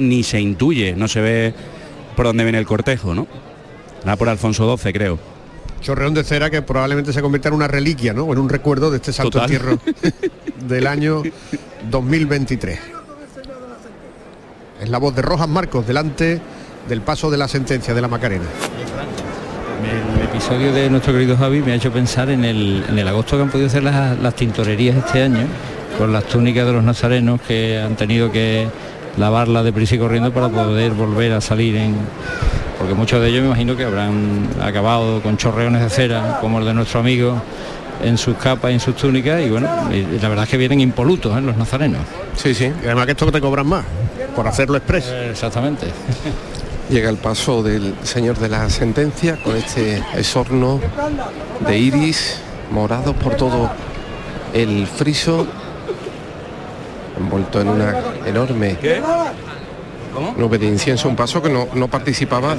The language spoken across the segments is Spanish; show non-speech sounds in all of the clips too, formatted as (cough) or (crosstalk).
Ni se intuye, no se ve por dónde viene el cortejo, ¿no? Va por Alfonso XII, creo. Chorreón de cera que probablemente se convierta en una reliquia, ¿no? O en un recuerdo de este santo Total. entierro (laughs) del año 2023. Es la voz de Rojas Marcos delante del paso de la sentencia de la Macarena. El episodio de nuestro querido Javi me ha hecho pensar en el, en el agosto que han podido hacer las, las tintorerías este año, con las túnicas de los nazarenos que han tenido que lavarla deprisa y corriendo para poder volver a salir en... Porque muchos de ellos me imagino que habrán acabado con chorreones de cera, como el de nuestro amigo, en sus capas y en sus túnicas, y bueno, y la verdad es que vienen impolutos ¿eh? los nazarenos. Sí, sí. Y además que esto te cobran más por hacerlo express. Exactamente. Llega el paso del señor de la sentencia con este esorno de iris morado por todo el friso, envuelto en una enorme nube de incienso, un paso que no, no participaba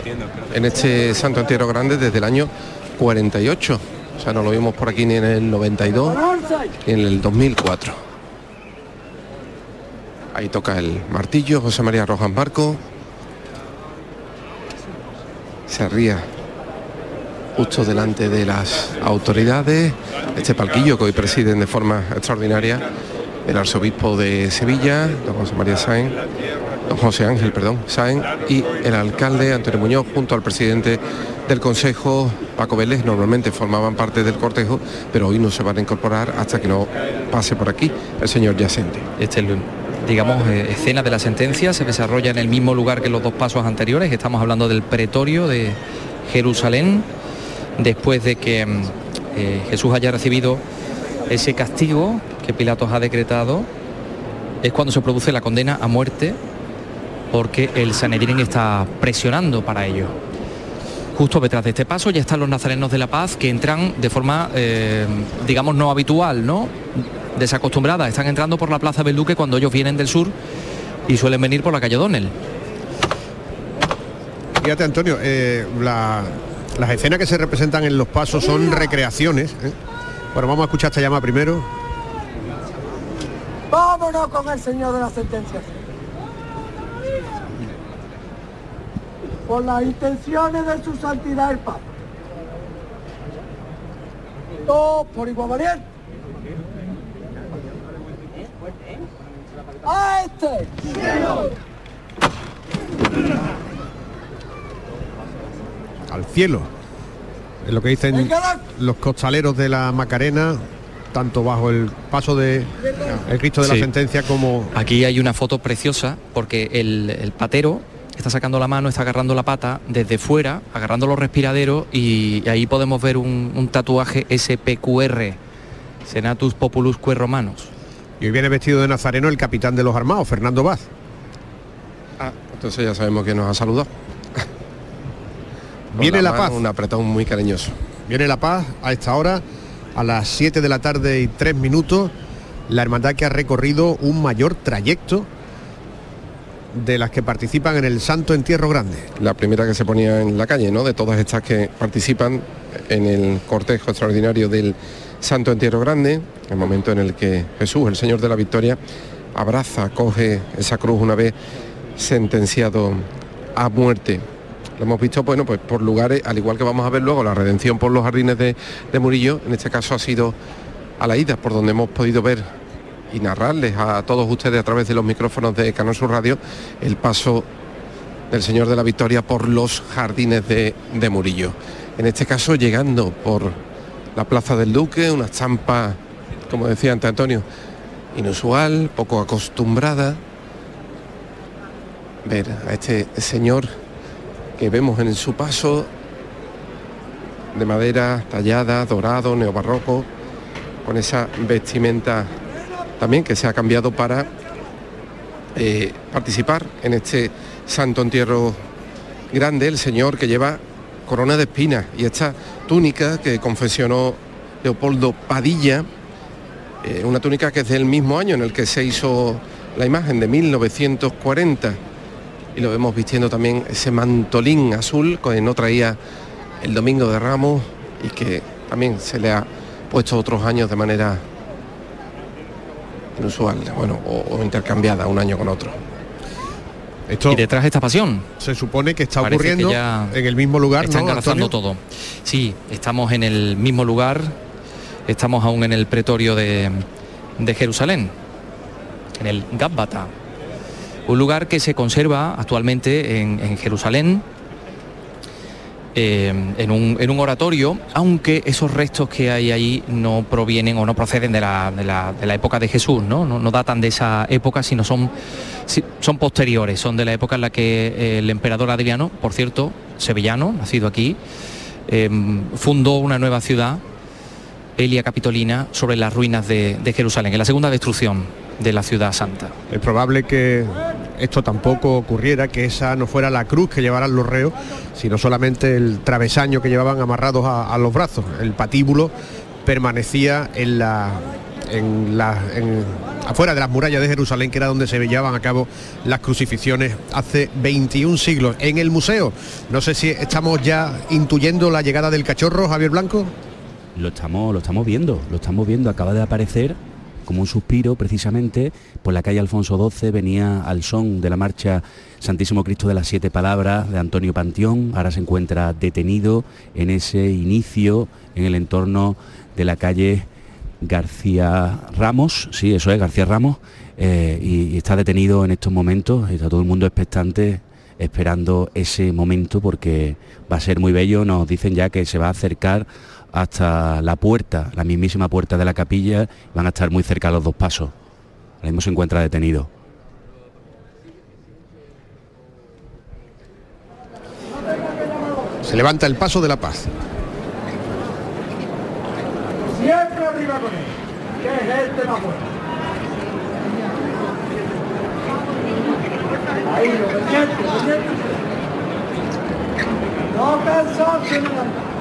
en este Santo Entierro Grande desde el año 48. O sea, no lo vimos por aquí ni en el 92 ni en el 2004. Ahí toca el martillo José María Rojas Marco. Se ría justo delante de las autoridades. Este palquillo que hoy presiden de forma extraordinaria el arzobispo de Sevilla, don José María Sáenz, don José Ángel, perdón, Sáenz, y el alcalde Antonio Muñoz junto al presidente del Consejo, Paco Vélez, normalmente formaban parte del cortejo, pero hoy no se van a incorporar hasta que no pase por aquí el señor Yacente. Este es el, digamos, eh, escena de la sentencia se desarrolla en el mismo lugar que los dos pasos anteriores. Estamos hablando del pretorio de Jerusalén, después de que mm, eh, Jesús haya recibido ese castigo que Pilatos ha decretado, es cuando se produce la condena a muerte, porque el Sanedrín está presionando para ello. Justo detrás de este paso ya están los nazarenos de la paz que entran de forma, eh, digamos, no habitual, ¿no? Desacostumbrada. Están entrando por la Plaza del Duque cuando ellos vienen del sur y suelen venir por la calle Donel. Fíjate, Antonio, eh, la- las escenas que se representan en los pasos son recreaciones. ¿eh? Bueno, vamos a escuchar esta llamada primero. Vámonos con el señor de la sentencia. Por las intenciones de su santidad el Papa. Todos por igual valiente. A este. al cielo. Es lo que dicen los costaleros de la Macarena, tanto bajo el paso de el Cristo de la sentencia como Aquí hay una foto preciosa porque el, el patero está sacando la mano, está agarrando la pata desde fuera, agarrando los respiraderos y ahí podemos ver un, un tatuaje SPQR, Senatus Populusque Romanos. y hoy viene vestido de nazareno el capitán de los armados, Fernando Vaz. Ah, entonces ya sabemos que nos ha saludado. Viene la mano, paz. Un apretón muy cariñoso. Viene la paz a esta hora, a las 7 de la tarde y 3 minutos, la hermandad que ha recorrido un mayor trayecto de las que participan en el Santo Entierro Grande. La primera que se ponía en la calle, ¿no? De todas estas que participan en el cortejo extraordinario del Santo Entierro Grande, el momento en el que Jesús, el Señor de la Victoria, abraza, coge esa cruz una vez sentenciado a muerte. Hemos visto, bueno, pues por lugares, al igual que vamos a ver luego la redención por los jardines de, Murillo, en este caso ha sido a la ida, por donde hemos podido ver y narrarles a todos ustedes a través de los micrófonos de Canal Sur Radio el paso del Señor de la Victoria por los jardines de, Murillo. En este caso llegando por la Plaza del Duque, una estampa, como decía antes Antonio, inusual, poco acostumbrada. Ver a este señor que vemos en su paso de madera tallada, dorado, neobarroco, con esa vestimenta también que se ha cambiado para eh, participar en este santo entierro grande, el señor que lleva corona de espinas y esta túnica que confesionó Leopoldo Padilla, eh, una túnica que es del mismo año en el que se hizo la imagen de 1940 y lo vemos vistiendo también ese mantolín azul que no traía el domingo de Ramos y que también se le ha puesto otros años de manera inusual, bueno, o, o intercambiada un año con otro. Esto y detrás esta pasión. se supone que está Parece que ocurriendo ya en el mismo lugar, Está ¿no, todo. Sí, estamos en el mismo lugar, estamos aún en el pretorio de, de Jerusalén, en el Gabbata, un lugar que se conserva actualmente en, Jerusalén, eh, en, un, oratorio, aunque esos restos que hay ahí no provienen o no proceden de la, época de Jesús, ¿no? Datan de esa época, sino son, posteriores, son de la época en la que eh, el emperador Adriano, por cierto, sevillano, nacido aquí, eh, fundó una nueva ciudad, Elia Capitolina, sobre las ruinas de Jerusalén, en la segunda destrucción de la ciudad santa. Es probable que esto tampoco ocurriera, que esa no fuera la cruz que llevaran los reos, sino solamente el travesaño que llevaban amarrados a, a los brazos. El patíbulo permanecía en la, en la, en- afuera de las murallas de Jerusalén, que era donde se llevaban a cabo las crucifixiones hace 21 siglos. En el museo, no sé si estamos ya intuyendo la llegada del cachorro, Javier Blanco. Lo estamos, lo estamos viendo, lo estamos viendo, acaba de aparecer como un suspiro precisamente por la calle Alfonso XII, venía al son de la marcha Santísimo Cristo de las Siete Palabras de Antonio Panteón, ahora se encuentra detenido en ese inicio en el entorno de la calle García Ramos, sí, eso es, García Ramos, eh, y, y está detenido en estos momentos, está todo el mundo expectante esperando ese momento porque va a ser muy bello, nos dicen ya que se va a acercar hasta la puerta, la mismísima puerta de la capilla, van a estar muy cerca los dos pasos. Ahora mismo se encuentra detenido. Se levanta el paso de la paz. Siempre arriba con él, que es este más bueno. Ahí, lo pendiente, pendiente. No cansarse andar.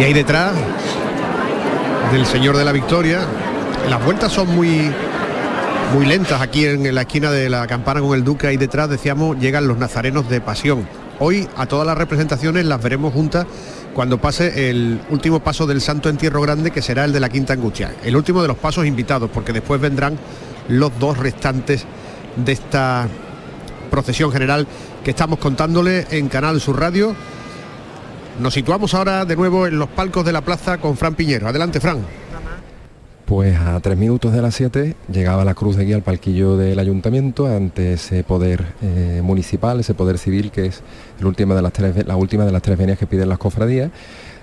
Y ahí detrás del Señor de la Victoria, las vueltas son muy muy lentas aquí en la esquina de la campana con el Duque, ahí detrás decíamos llegan los nazarenos de pasión. Hoy a todas las representaciones las veremos juntas cuando pase el último paso del Santo Entierro Grande, que será el de la Quinta Angustia. El último de los pasos invitados, porque después vendrán los dos restantes de esta procesión general que estamos contándole en Canal Sur Radio. Nos situamos ahora de nuevo en los palcos de la plaza con Fran Piñero. Adelante, Fran. Pues a tres minutos de las 7 llegaba la cruz de guía al palquillo del ayuntamiento ante ese poder eh, municipal, ese poder civil que es de las tres, la última de las tres venias que piden las cofradías.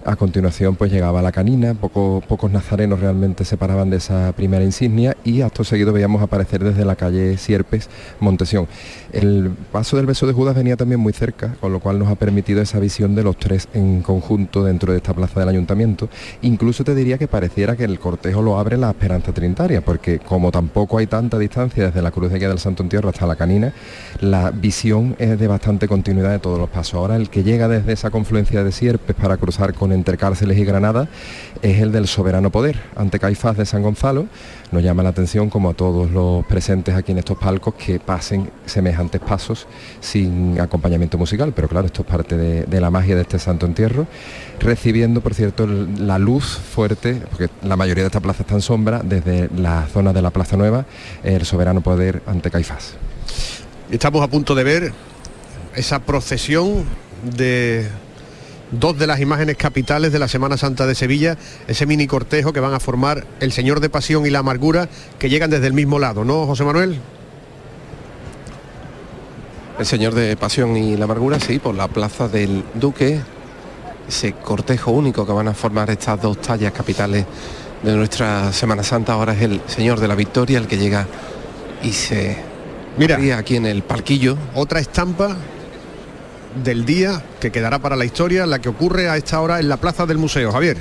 A continuación pues llegaba la canina, poco- pocos nazarenos realmente se paraban de esa primera insignia y acto seguido veíamos aparecer desde la calle Sierpes, Montesión. El paso del beso de Judas venía también muy cerca, con lo cual nos ha permitido esa visión de los tres en conjunto dentro de esta plaza del ayuntamiento. Incluso te diría que pareciera que el cortejo lo abre la esperanza trinitaria, porque como tampoco hay tanta distancia desde la cruz de guía del Santo Entierro hasta la canina, la visión es de bastante continuidad de todos los pasos. Ahora el que llega desde esa confluencia de Sierpes para cruzar con entre Cárceles y Granada es el del soberano poder ante Caifás de San Gonzalo. Nos llama la atención como a todos los presentes aquí en estos palcos que pasen semejantes pasos sin acompañamiento musical, pero claro, esto es parte de, la magia de este Santo Entierro, recibiendo, por cierto, la luz fuerte, porque la mayoría de esta plaza está en sombra, desde la zona de la Plaza Nueva, el soberano poder ante Caifás. Estamos a punto de ver esa procesión de dos de las imágenes capitales de la Semana Santa de Sevilla, ese mini cortejo que van a formar el Señor de Pasión y la Amargura, que llegan desde el mismo lado, ¿no, José Manuel? El Señor de Pasión y la Amargura, sí, por la Plaza del Duque, ese cortejo único que van a formar estas dos tallas capitales de nuestra Semana Santa. Ahora es el Señor de la Victoria el que llega y se Mira. aquí en el palquillo. Otra estampa del día que quedará para la historia, la que ocurre a esta hora en la plaza del museo. Javier.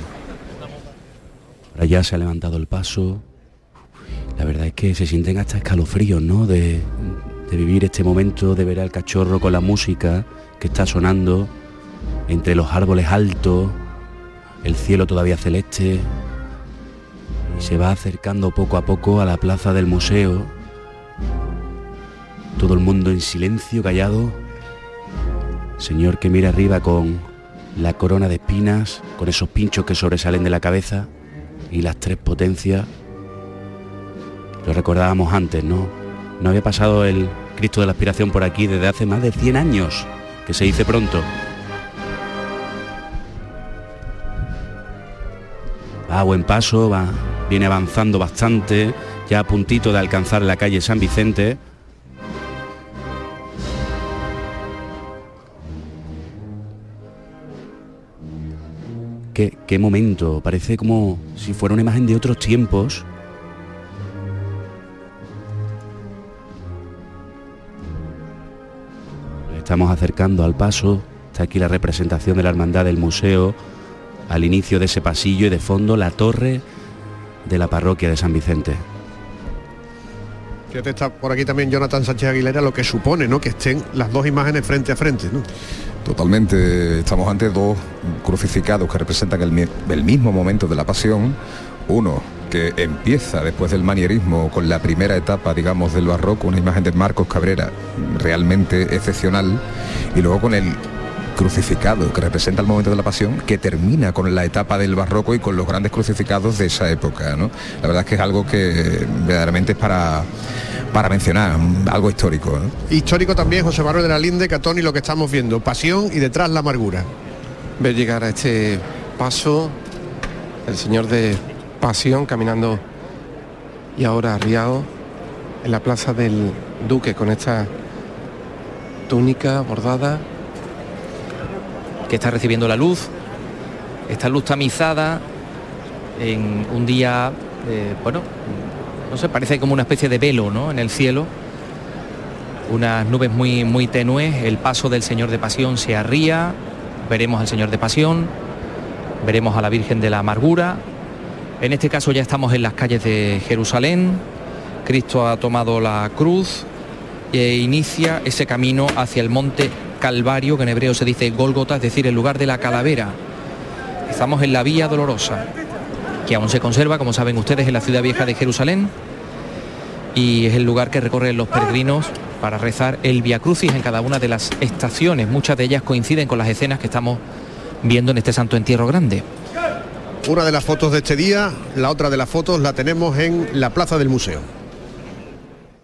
Ahora ya se ha levantado el paso. La verdad es que se sienten hasta escalofríos, ¿no? De, de vivir este momento, de ver al cachorro con la música que está sonando. entre los árboles altos, el cielo todavía celeste, y se va acercando poco a poco a la plaza del museo. Todo el mundo en silencio, callado. Señor que mira arriba con la corona de espinas, con esos pinchos que sobresalen de la cabeza y las tres potencias. Lo recordábamos antes, ¿no? No había pasado el Cristo de la Aspiración por aquí desde hace más de 100 años, que se dice pronto. Va a buen paso, va, viene avanzando bastante, ya a puntito de alcanzar la calle San Vicente. Qué, momento, parece como si fuera una imagen de otros tiempos. Estamos acercando al paso, está aquí la representación de la hermandad del museo, al inicio de ese pasillo y de fondo la torre de la parroquia de San Vicente. Fíjate, está por aquí también Jonathan Sánchez Aguilera, lo que supone, ¿no? Que estén las dos imágenes frente a frente. Totalmente, estamos ante dos crucificados que representan el, el mismo momento de la pasión. Uno que empieza después del manierismo con la primera etapa, digamos, del barroco, una imagen de Marcos Cabrera realmente excepcional, y luego con el crucificado que representa el momento de la pasión, que termina con la etapa del barroco y con los grandes crucificados de esa época. ¿no? La verdad es que es algo que verdaderamente es para, para mencionar, algo histórico. ¿no? Histórico también José Manuel de la Linde, Catón y lo que estamos viendo, pasión y detrás la amargura. ver llegar a este paso el señor de Pasión caminando y ahora arriado en la plaza del Duque con esta túnica bordada. Que está recibiendo la luz, esta luz tamizada en un día, eh, bueno, no sé, parece como una especie de velo, ¿no? En el cielo, unas nubes muy, muy tenues, el paso del Señor de Pasión se arría, veremos al Señor de Pasión, veremos a la Virgen de la Amargura, en este caso ya estamos en las calles de Jerusalén, Cristo ha tomado la cruz e inicia ese camino hacia el monte Calvario, que en hebreo se dice Gólgota, es decir, el lugar de la calavera. Estamos en la Vía Dolorosa, que aún se conserva, como saben ustedes, en la ciudad vieja de Jerusalén, y es el lugar que recorren los peregrinos para rezar el Via Crucis en cada una de las estaciones. Muchas de ellas coinciden con las escenas que estamos viendo en este Santo Entierro Grande. Una de las fotos de este día, la otra de las fotos la tenemos en la plaza del museo.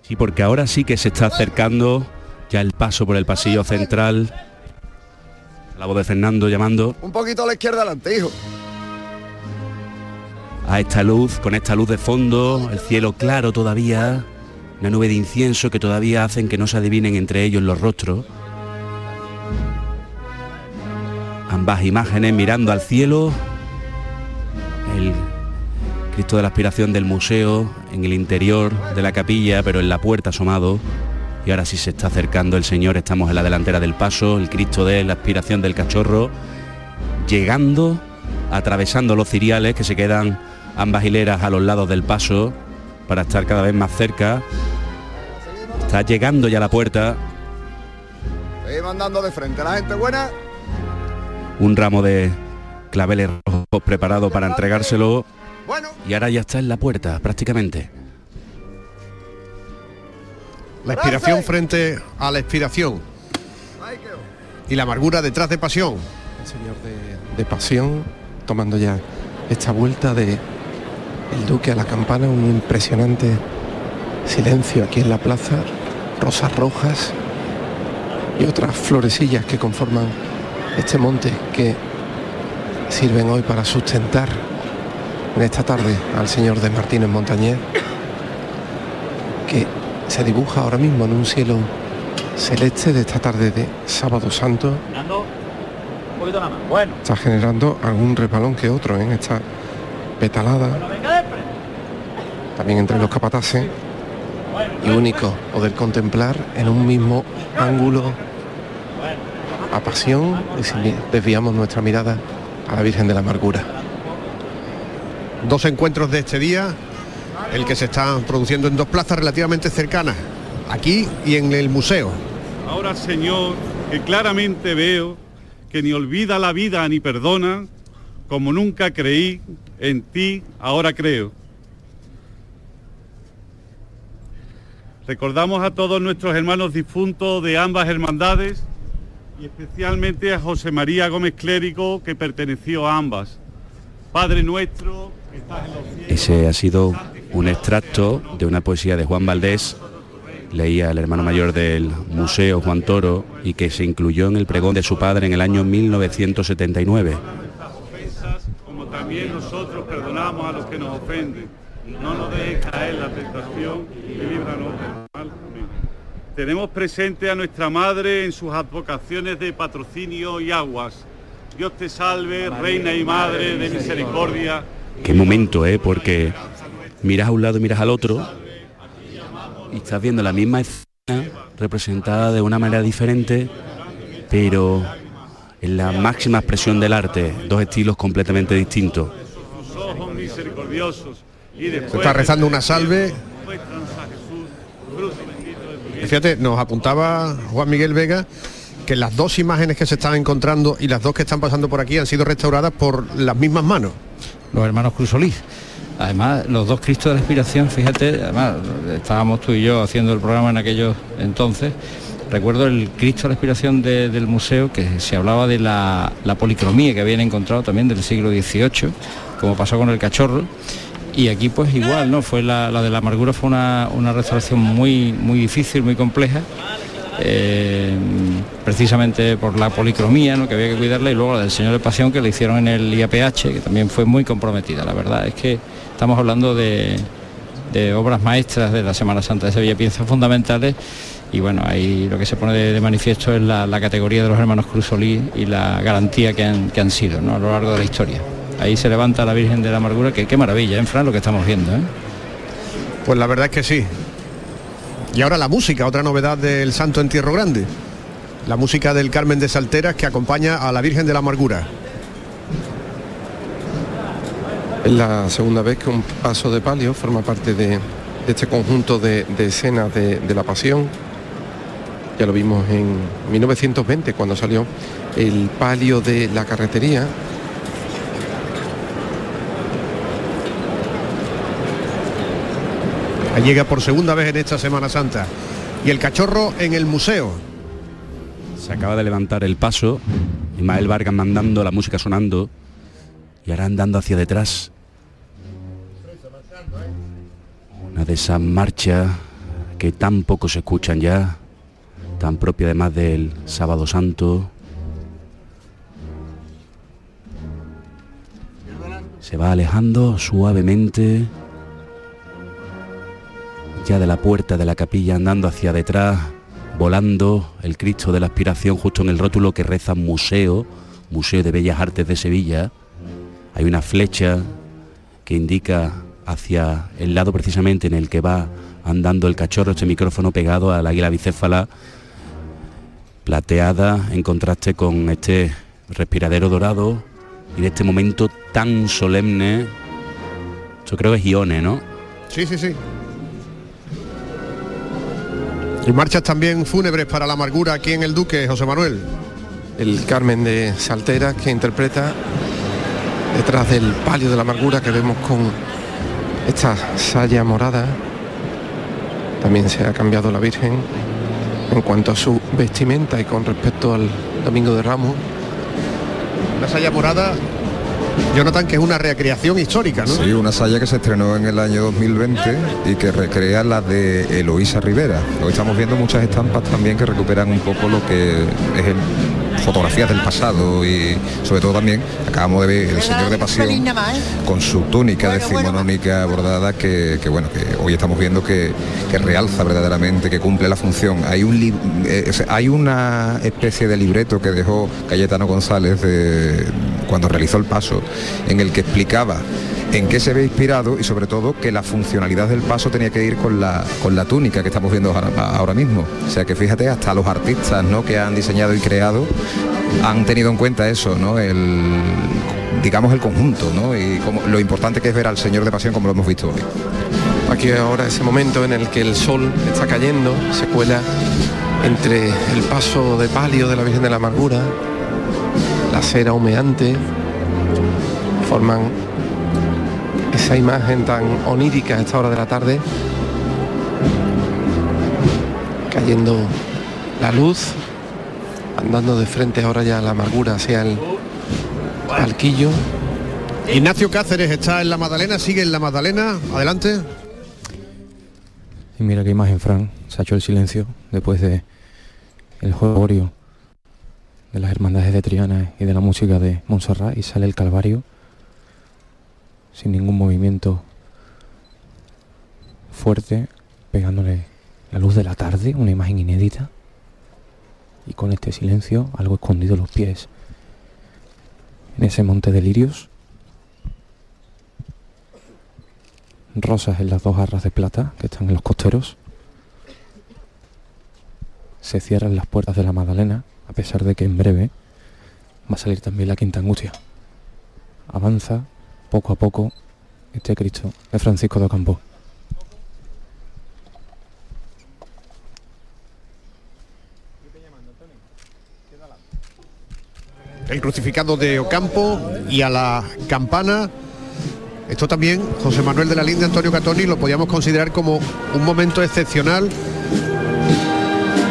Sí, porque ahora sí que se está acercando ya el paso por el pasillo central. La voz de Fernando llamando Un poquito a la izquierda adelante, hijo. a esta luz, con esta luz de fondo, el cielo claro todavía, una nube de incienso que todavía hacen que no se adivinen entre ellos los rostros. Ambas imágenes mirando al cielo, el Cristo de la aspiración del museo en el interior de la capilla, pero en la puerta asomado. Y ahora sí se está acercando el Señor, estamos en la delantera del paso, el Cristo de la aspiración del cachorro, llegando, atravesando los ciriales que se quedan ambas hileras a los lados del paso para estar cada vez más cerca. Está llegando ya a la puerta Seguimos andando de frente. La gente buena. un ramo de claveles rojos preparado para entregárselo Bueno, y ahora ya está en la puerta prácticamente. La expiración frente a la expiración y la amargura detrás de pasión. El señor de, de Pasión tomando ya esta vuelta de el Duque a la campana, un impresionante silencio aquí en la plaza, rosas rojas y otras florecillas que conforman este monte que sirven hoy para sustentar en esta tarde al señor de Martínez Montañés, que se dibuja ahora mismo en un cielo celeste de esta tarde de sábado santo. Está generando algún resbalón que otro en esta petalada. También entre los capataces. Y único poder contemplar en un mismo ángulo a pasión y si desviamos nuestra mirada a la Virgen de la Amargura. Dos encuentros de este día, el que se está produciendo en dos plazas relativamente cercanas, aquí y en el museo. Ahora, Señor, que claramente veo que ni olvida la vida ni perdona, como nunca creí, en ti ahora creo. Recordamos a todos nuestros hermanos difuntos de ambas hermandades y especialmente a José María Gómez Clérigo, que perteneció a ambas. Padre nuestro, que estás en los cielos. Ese ha sido un extracto de una poesía de Juan Valdés, leía el hermano mayor del Museo Juan Toro y que se incluyó en el pregón de su padre en el año 1979. ofensas, como también nosotros perdonamos a los que nos ofenden. No nos dejes caer en la tentación y líbranos del mal. Amén. Tenemos presente a nuestra Madre en sus advocaciones de patrocinio y aguas. Dios te salve, Reina y Madre de misericordia. Qué momento, ¿eh? Porque miras a un lado y miras al otro y estás viendo la misma escena representada de una manera diferente, pero en la máxima expresión del arte, dos estilos completamente distintos. Se está rezando una salve. Fíjate, nos apuntaba Juan Miguel Vega que las dos imágenes que se están encontrando y las dos que están pasando por aquí han sido restauradas por las mismas manos. los hermanos Cruz Solís. Además, los dos Cristos de la Inspiración, fíjate, además estábamos tú y yo haciendo el programa en aquellos entonces. Recuerdo el Cristo de la Inspiración de- del museo que se hablaba de la, policromía que habían encontrado también del siglo XVIII, como pasó con el cachorro. Y aquí pues igual, ¿no? Fue la, de la amargura fue una, restauración muy, muy difícil, muy compleja. eh, precisamente por la policromía que había que cuidarla y luego la del Señor de Pasión que le hicieron en el IAPH que también fue muy comprometida la verdad es que estamos hablando de, de obras maestras de la Semana Santa de Sevilla piezas fundamentales y bueno ahí lo que se pone de, manifiesto es la, categoría de los hermanos Cruz Solís y la garantía que han, sido ¿no? a lo largo de la historia ahí se levanta la Virgen de la Amargura que qué maravilla en Fran lo que estamos viendo ¿eh? Pues la verdad es que sí. Y ahora la música, otra novedad del Santo Entierro Grande. La música del Carmen de Salteras que acompaña a la Virgen de la Amargura. Es la segunda vez que un paso de palio forma parte de, de este conjunto de, de escenas de, de la pasión. Ya lo vimos en 1920 cuando salió el palio de la carretería. Ahí llega por segunda vez en esta Semana Santa. Y el cachorro en el museo. Se acaba de levantar el paso, Ismael Vargas mandando la música sonando y ahora andando hacia detrás. De esas marchas que tan poco se escuchan ya, tan propia además del Sábado Santo. Se va alejando suavemente ya de la puerta de la capilla andando hacia detrás, volando el Cristo de la Aspiración justo en el rótulo que reza Museo, Museo de Bellas Artes de Sevilla. Hay una flecha que indica hacia el lado precisamente en el que va andando el cachorro, este micrófono pegado al águila bicéfala, plateada en contraste con este respiradero dorado y de este momento tan solemne. Yo creo que es Ione, ¿no? Sí, sí, sí. Y marchas también fúnebres para la amargura aquí en el Duque, José Manuel. el Carmen de Salteras que interpreta detrás del palio de la amargura que vemos con esta saya morada. También se ha cambiado la Virgen en cuanto a su vestimenta y con respecto al Domingo de Ramos. La saya morada, Jonathan, que es una recreación histórica, ¿no? Sí, una saya que se estrenó en el año 2020 y que recrea la de Eloísa Rivera. Hoy estamos viendo muchas estampas también que recuperan un poco lo que es el- fotografías del pasado y sobre todo también acabamos de ver el Señor de Pasión con su túnica decimonónica bordada que, que, bueno que hoy estamos viendo que, que realza verdaderamente que cumple la función. Hay un li- eh, hay una especie de libreto que dejó Cayetano González de- cuando realizó el paso en el que explicaba en qué se había inspirado y sobre todo que la funcionalidad del paso tenía que ir con la con la túnica que estamos viendo ahora, ahora mismo o sea que fíjate hasta los artistas ¿no? que han diseñado y creado han tenido en cuenta eso no el digamos el conjunto ¿no? y como, lo importante que es ver al Señor de Pasión como lo hemos visto hoy. Aquí ahora ese momento en el que el sol está cayendo, se cuela entre el paso de palio de la Virgen de la Amargura la cera humeante, forman esa imagen tan onírica a esta hora de la tarde, cayendo la luz, andando de frente ahora ya la amargura hacia el palquillo. Ignacio Cáceres está en la Magdalena, sigue en la Magdalena, adelante. Y mira qué imagen, Fran, se ha hecho el silencio después de el juego de las hermandades de Triana y de la música de Montserrat y sale el Calvario sin ningún movimiento fuerte, pegándole la luz de la tarde, una imagen inédita y con este silencio, algo escondido los pies en ese monte de lirios. Rosas en las dos arras de plata que están en los costeros. Se cierran las puertas de la Magdalena, a pesar de que en breve va a salir también la quinta angustia. Avanza poco a poco este Cristo de Francisco de Ocampo. el crucificado de Ocampo y a la campana. Esto también, José Manuel de la Linde, Antonio Catoni, lo podíamos considerar como un momento excepcional.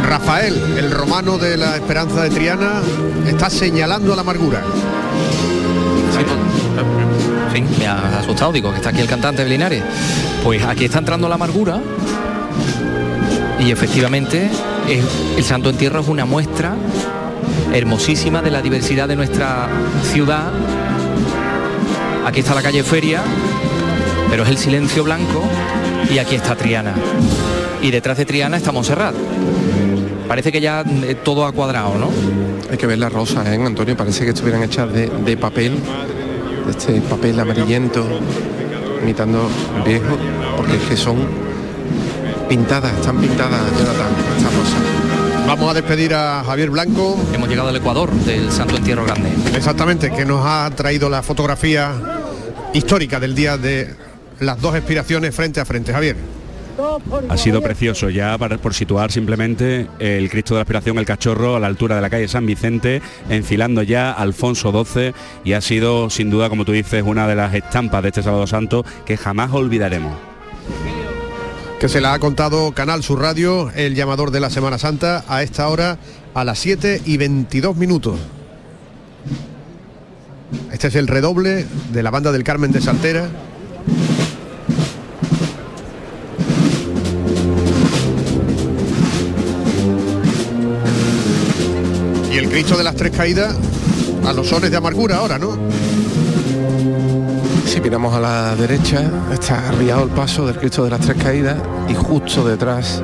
Rafael, el romano de la Esperanza de Triana, está señalando a la amargura. Me ha asustado, digo que está aquí el cantante de Linares. Pues aquí está entrando la amargura y efectivamente el Santo Entierro es una muestra hermosísima de la diversidad de nuestra ciudad. Aquí está la calle Feria, pero es el silencio blanco y aquí está Triana. Y detrás de Triana está Montserrat. Parece que ya eh, todo ha cuadrado, ¿no? Hay que ver las rosas, ¿eh, Antonio? Parece que estuvieran hechas de, papel, este papel amarillento, imitando viejo, porque es que son pintadas, están pintadas, Jonathan, estas rosas. Vamos a despedir a Javier Blanco. Hemos llegado al Ecuador del Santo Entierro Grande. Exactamente, que nos ha traído la fotografía histórica del día de las dos expiraciones frente a frente. Javier. Ha sido precioso ya para, por situar simplemente el Cristo de la Aspiración, el cachorro, a la altura de la calle San Vicente, enfilando ya Alfonso XII y ha sido sin duda, como tú dices, una de las estampas de este sábado santo que jamás olvidaremos que se la ha contado Canal Sur Radio, el llamador de la Semana Santa, a esta hora a las 7 y 22 minutos. Este es el redoble de la banda del Carmen de Saltera. Cristo de las Tres Caídas a los sones de amargura ahora, ¿no? Si miramos a la derecha, está arriado el paso del Cristo de las Tres Caídas y justo detrás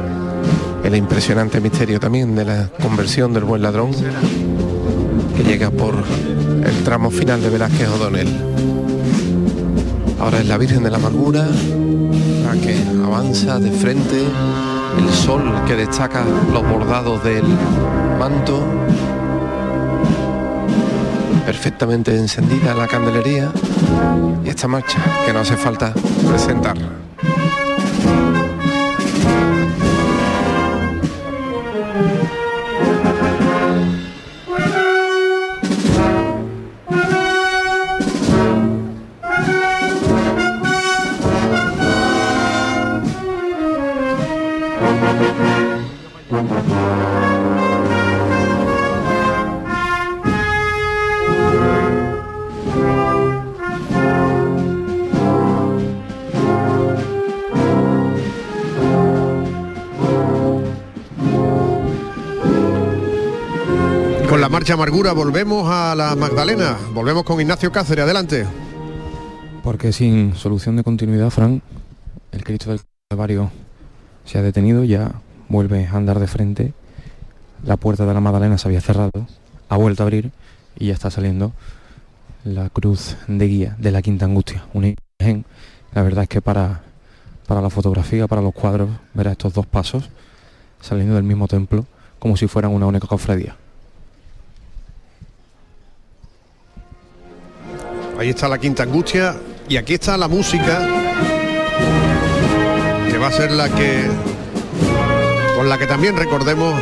el impresionante misterio también de la conversión del buen ladrón que llega por el tramo final de Velázquez O'Donnell. Ahora es la Virgen de la Amargura, la que avanza de frente, el sol que destaca los bordados del manto, perfectamente encendida la candelería y esta marcha que no hace falta presentar. Amargura volvemos a la Magdalena, volvemos con Ignacio Cáceres, adelante. Porque sin solución de continuidad, Fran, el Cristo del Calvario se ha detenido, ya vuelve a andar de frente, la puerta de la Magdalena se había cerrado, ha vuelto a abrir y ya está saliendo la cruz de guía de la Quinta Angustia, una imagen, la verdad es que para, para la fotografía, para los cuadros, ver estos dos pasos saliendo del mismo templo como si fueran una única cofradía. Ahí está la quinta angustia y aquí está la música que va a ser la que con la que también recordemos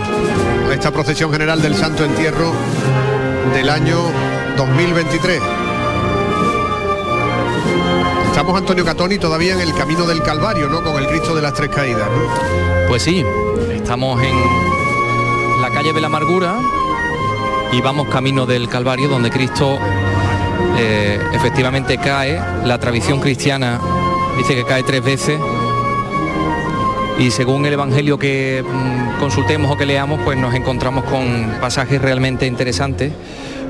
esta procesión general del Santo Entierro del año 2023. Estamos Antonio Catoni todavía en el camino del Calvario, ¿no? Con el Cristo de las Tres Caídas. ¿no? Pues sí, estamos en la calle de la Amargura y vamos camino del Calvario donde Cristo eh, efectivamente cae. La tradición cristiana dice que cae tres veces y según el Evangelio que mm, consultemos o que leamos, pues nos encontramos con pasajes realmente interesantes,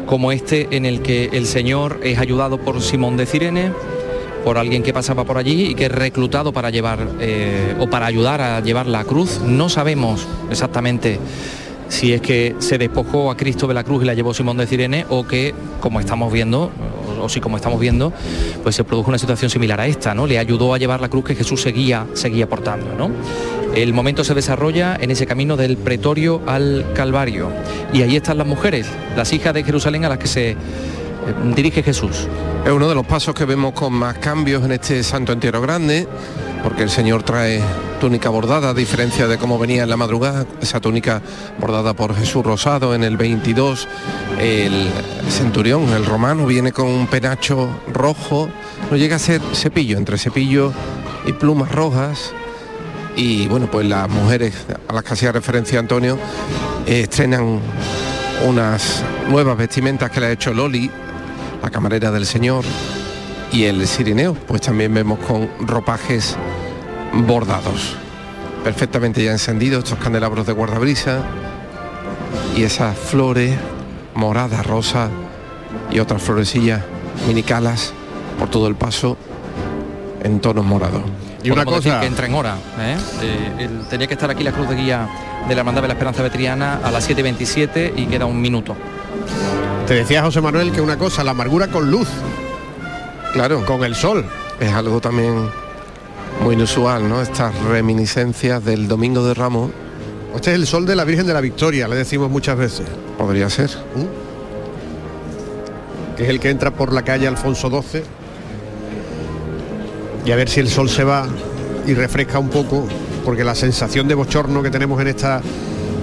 como este en el que el Señor es ayudado por Simón de Cirene, por alguien que pasaba por allí y que es reclutado para llevar eh, o para ayudar a llevar la cruz. No sabemos exactamente si es que se despojó a Cristo de la cruz y la llevó Simón de Cirene o que, como estamos viendo, o, si como estamos viendo, pues se produjo una situación similar a esta, ¿no? Le ayudó a llevar la cruz que Jesús seguía, seguía portando, ¿no? El momento se desarrolla en ese camino del pretorio al Calvario. Y ahí están las mujeres, las hijas de Jerusalén a las que se eh, dirige Jesús. Es uno de los pasos que vemos con más cambios en este Santo Entierro Grande, porque el Señor trae túnica bordada, a diferencia de cómo venía en la madrugada, esa túnica bordada por Jesús Rosado en el 22, el centurión, el romano, viene con un penacho rojo, no llega a ser cepillo, entre cepillo y plumas rojas, y bueno, pues las mujeres a las que hacía referencia Antonio eh, estrenan unas nuevas vestimentas que le ha hecho Loli, la camarera del Señor, y el sirineo, pues también vemos con ropajes bordados, perfectamente ya encendidos estos candelabros de guardabrisa y esas flores moradas, rosas y otras florecillas minicalas por todo el paso en tonos morados. Y una Podemos cosa- que entra en hora. ¿eh? Eh, el- tenía que estar aquí la cruz de guía de la Hermandad de la Esperanza Vetriana a las 7.27 y queda un minuto. Te decía José Manuel que una cosa, la amargura con luz, Claro, con el sol. es algo también muy inusual, ¿no? Estas reminiscencias del Domingo de Ramos Este es el sol de la Virgen de la Victoria, le decimos muchas veces. podría ser. que es el que entra por la calle Alfonso XII. Y a ver si el sol se va y refresca un poco, porque la sensación de bochorno que tenemos en esta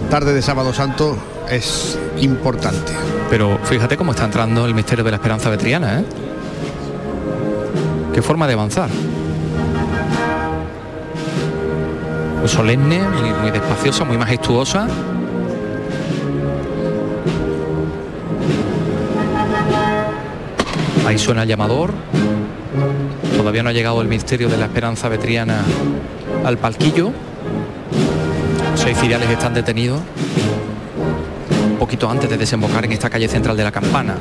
tarde de Sábado Santo es importante. Pero fíjate cómo está entrando el misterio de la Esperanza Vetriana. ¿eh? Qué forma de avanzar. Muy solemne, muy, muy despaciosa, muy majestuosa. Ahí suena el llamador. Todavía no ha llegado el misterio de la Esperanza Vetriana al palquillo. Seis filiales están detenidos un poquito antes de desembocar en esta calle central de la Campana.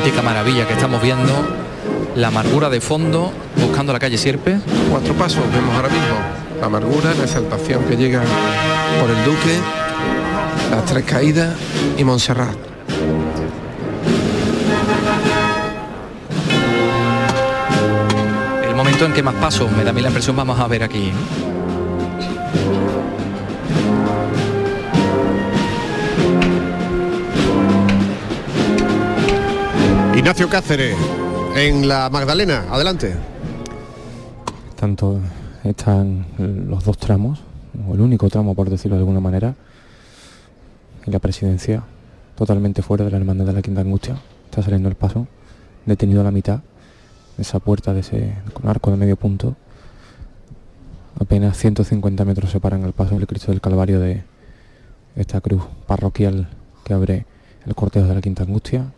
Auténtica maravilla que estamos viendo, la amargura de fondo, buscando la calle Sierpe. Cuatro pasos vemos ahora mismo. La amargura, la exaltación que llega por el Duque, las tres caídas y Montserrat. El momento en que más pasos, me da a mí la impresión, vamos a ver aquí. Ignacio Cáceres, en la Magdalena, adelante. Tanto están los dos tramos, o el único tramo por decirlo de alguna manera, y la presidencia totalmente fuera de la hermandad de la Quinta Angustia. Está saliendo el paso, detenido a la mitad de esa puerta de ese arco de medio punto. Apenas 150 metros separan el paso del Cristo del Calvario de esta cruz parroquial que abre el cortejo de la Quinta Angustia.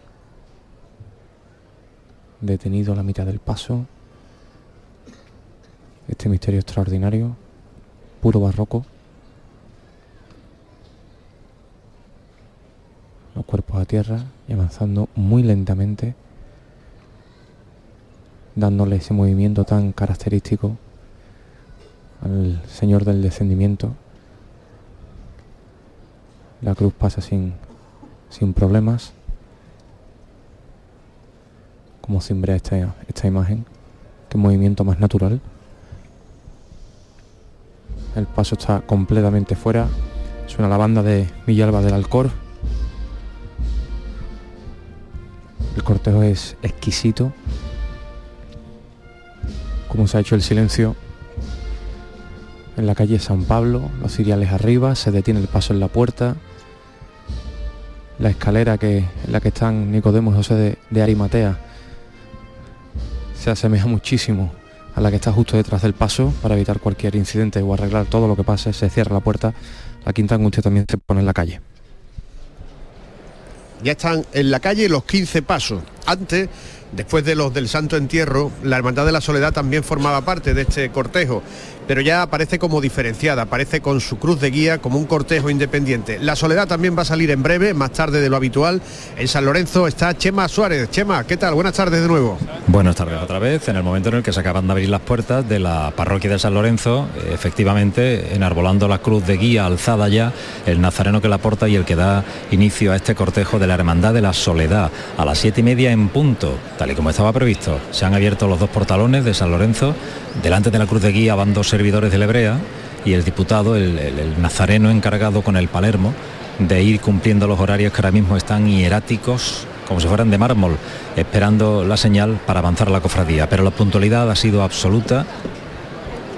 Detenido a la mitad del paso, este misterio extraordinario, puro barroco. Los cuerpos a tierra y avanzando muy lentamente, dándole ese movimiento tan característico al Señor del descendimiento. La cruz pasa sin, sin problemas, como cimbrea esta, esta imagen, qué movimiento más natural. El paso está completamente fuera. Suena la banda de Villalba del Alcor. El cortejo es exquisito. Como se ha hecho el silencio. en la calle San Pablo, los ciriales arriba, se detiene el paso en la puerta, la escalera que, en la que están Nicodemo y José de Arimatea se asemeja muchísimo a la que está justo detrás del paso para evitar cualquier incidente o arreglar todo lo que pase, se cierra la puerta, la quinta angustia también se pone en la calle. Ya están en la calle los 15 pasos. Antes Después de los del Santo Entierro, la Hermandad de la Soledad también formaba parte de este cortejo, pero ya aparece como diferenciada, aparece con su cruz de guía como un cortejo independiente. La Soledad también va a salir en breve, más tarde de lo habitual. En San Lorenzo está Chema Suárez. Chema, ¿qué tal? Buenas tardes de nuevo. Buenas tardes otra vez, en el momento en el que se acaban de abrir las puertas de la parroquia de San Lorenzo, efectivamente enarbolando la cruz de guía alzada ya, el nazareno que la porta y el que da inicio a este cortejo de la Hermandad de la Soledad, a las siete y media en punto tal y como estaba previsto. Se han abierto los dos portalones de San Lorenzo, delante de la cruz de guía van dos servidores de la Hebrea y el diputado, el, nazareno encargado con el Palermo de ir cumpliendo los horarios que ahora mismo están hieráticos como si fueran de mármol, esperando la señal para avanzar la cofradía. Pero la puntualidad ha sido absoluta.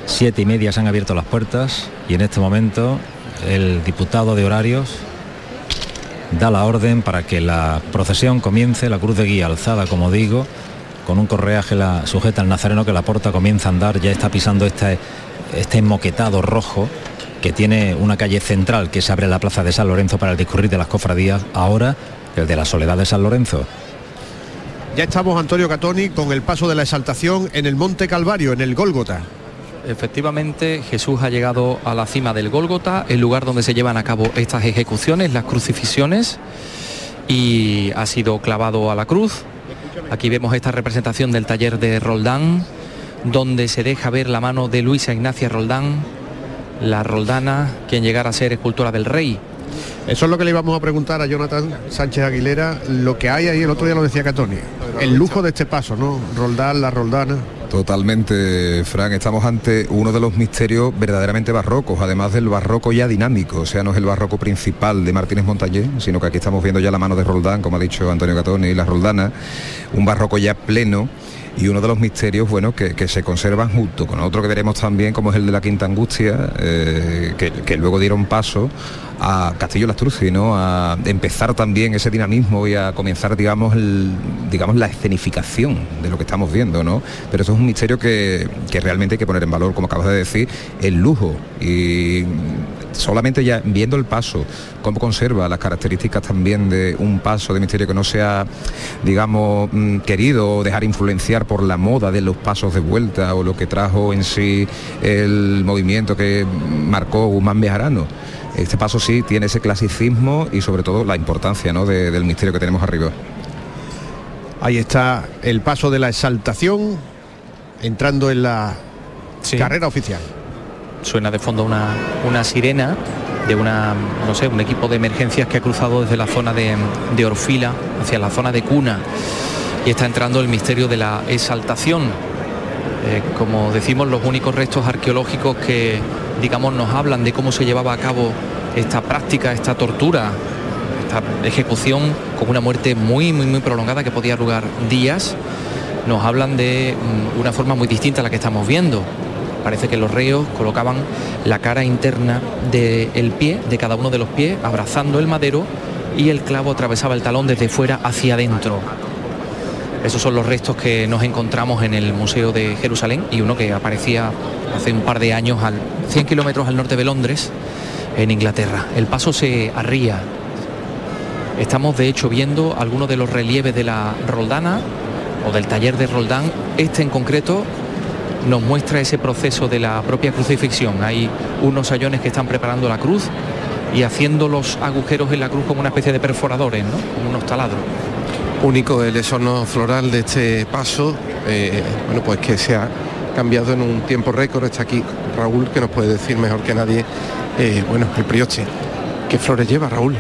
Siete y media se han abierto las puertas y en este momento el diputado de horarios da la orden para que la procesión comience, la cruz de guía alzada, como digo, con un correaje la sujeta al nazareno que la porta comienza a andar, ya está pisando este, este moquetado rojo que tiene una calle central que se abre la plaza de San Lorenzo para el discurrir de las cofradías, ahora el de la soledad de San Lorenzo. Ya estamos, Antonio Catoni, con el paso de la exaltación en el Monte Calvario, en el Gólgota. Efectivamente, Jesús ha llegado a la cima del Gólgota, el lugar donde se llevan a cabo estas ejecuciones, las crucifixiones, y ha sido clavado a la cruz. Aquí vemos esta representación del taller de Roldán, donde se deja ver la mano de Luisa Ignacia Roldán, la Roldana, quien llegara a ser escultora del rey. Eso es lo que le íbamos a preguntar a Jonathan Sánchez Aguilera, lo que hay ahí, el otro día lo decía Catoni, el lujo de este paso, ¿no? Roldán, la Roldana. Totalmente, Fran. Estamos ante uno de los misterios verdaderamente barrocos, además del barroco ya dinámico. O sea, no es el barroco principal de Martínez Montañé, sino que aquí estamos viendo ya la mano de Roldán, como ha dicho Antonio Catoni, y la Roldana. Un barroco ya pleno y uno de los misterios bueno que, se conservan junto con otro que veremos también como es el de la Quinta Angustia eh, que, luego dieron paso a Castillo Lastruzzi, ¿no? a empezar también ese dinamismo y a comenzar digamos digamos la escenificación de lo que estamos viendo ¿no? pero eso es un misterio que, que realmente hay que poner en valor como acabas de decir el lujo y solamente ya viendo el paso, cómo conserva las características también de un paso de misterio que no sea, digamos, mm, querido o dejar influenciar por la moda de los pasos de vuelta o lo que trajo en sí el movimiento que marcó Guzmán Bejarano. Este paso sí tiene ese clasicismo y sobre todo la importancia ¿no? del misterio que tenemos arriba. Ahí está el paso de la exaltación entrando en la carrera oficial suena de fondo una, una sirena de una, no sé, un equipo de emergencias que ha cruzado desde la zona de, Orfila hacia la zona de Cuna y está entrando el misterio de la exaltación. Eh, como decimos, los únicos restos arqueológicos que, digamos, nos hablan de cómo se llevaba a cabo esta práctica, esta tortura, esta ejecución con una muerte muy, muy, muy prolongada que podía durar días, nos hablan de mm, una forma muy distinta a la que estamos viendo. Parece que los reos colocaban la cara interna del pie, de cada uno de los pies, abrazando el madero y el clavo atravesaba el talón desde fuera hacia adentro. Esos son los restos que nos encontramos en el Museo de Jerusalén y uno que aparecía hace un par de años al 100 kilómetros al norte de Londres, en Inglaterra. El paso se arría. Estamos de hecho viendo algunos de los relieves de la Roldana o del taller de Roldán. Este en concreto nos muestra ese proceso de la propia crucifixión. Hay unos sayones que están preparando la cruz y haciendo los agujeros en la cruz como una especie de perforadores, ¿no? como unos taladros. Único el esorno floral de este paso, eh, bueno, pues que se ha cambiado en un tiempo récord. Está aquí Raúl, que nos puede decir mejor que nadie, eh, bueno, el prioche. ¿Qué flores lleva Raúl?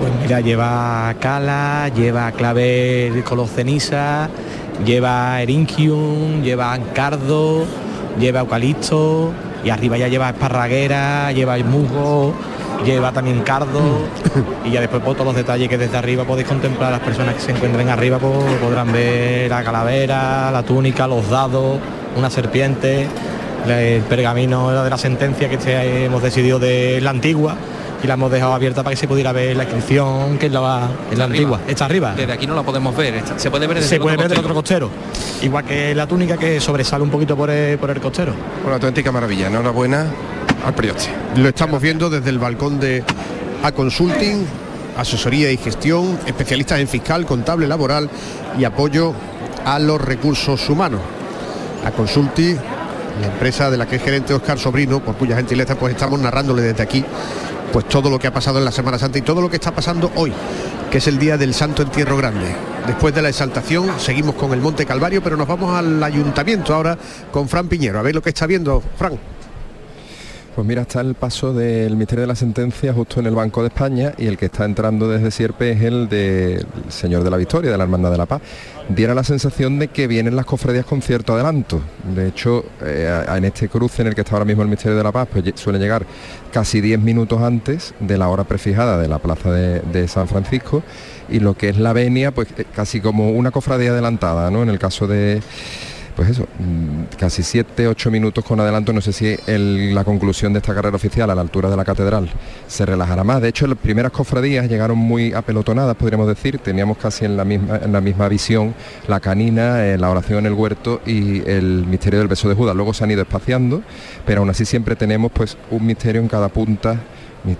Pues mira, lleva cala, lleva clave color ceniza, lleva eringium, lleva ancardo, lleva eucalipto y arriba ya lleva esparraguera, lleva musgo, lleva también cardo y ya después por todos los detalles que desde arriba podéis contemplar las personas que se encuentren arriba pues, podrán ver la calavera, la túnica, los dados, una serpiente el pergamino de la sentencia que este hemos decidido de la antigua y la hemos dejado abierta para que se pudiera ver la inscripción que es la, es la antigua. Está arriba. Desde aquí no la podemos ver, está- se puede ver desde Se el puede otro ver del costero. otro costero. Igual que la túnica que sobresale un poquito por el, por el costero. Una auténtica maravilla. Enhorabuena al Prioste. Lo estamos viendo desde el balcón de A Consulting, asesoría y gestión, especialistas en fiscal, contable, laboral y apoyo a los recursos humanos. A Consulting, la empresa de la que es gerente Oscar Sobrino, por cuya gentileza pues estamos narrándole desde aquí pues todo lo que ha pasado en la Semana Santa y todo lo que está pasando hoy, que es el día del Santo Entierro Grande. Después de la exaltación seguimos con el Monte Calvario, pero nos vamos al ayuntamiento ahora con Fran Piñero. A ver lo que está viendo, Fran. Pues mira, está el paso del Ministerio de la Sentencia justo en el Banco de España y el que está entrando desde Sierpe es el del Señor de la Victoria, de la Hermandad de la Paz. Diera la sensación de que vienen las cofradías con cierto adelanto. De hecho, eh, en este cruce en el que está ahora mismo el Ministerio de la Paz, pues suele llegar casi 10 minutos antes de la hora prefijada de la Plaza de, de San Francisco y lo que es la venia, pues eh, casi como una cofradía adelantada, ¿no? En el caso de pues eso, mm, casi 7, 8 minutos con adelanto. No sé si la conclusión de esta carrera oficial a la altura de la catedral se relajará más. De hecho, las primeras cofradías llegaron muy apelotonadas, podríamos decir. Teníamos casi en la misma, en la misma visión la canina, eh, la oración en el huerto y el misterio del beso de Judas. Luego se han ido espaciando, pero aún así siempre tenemos pues un misterio en cada punta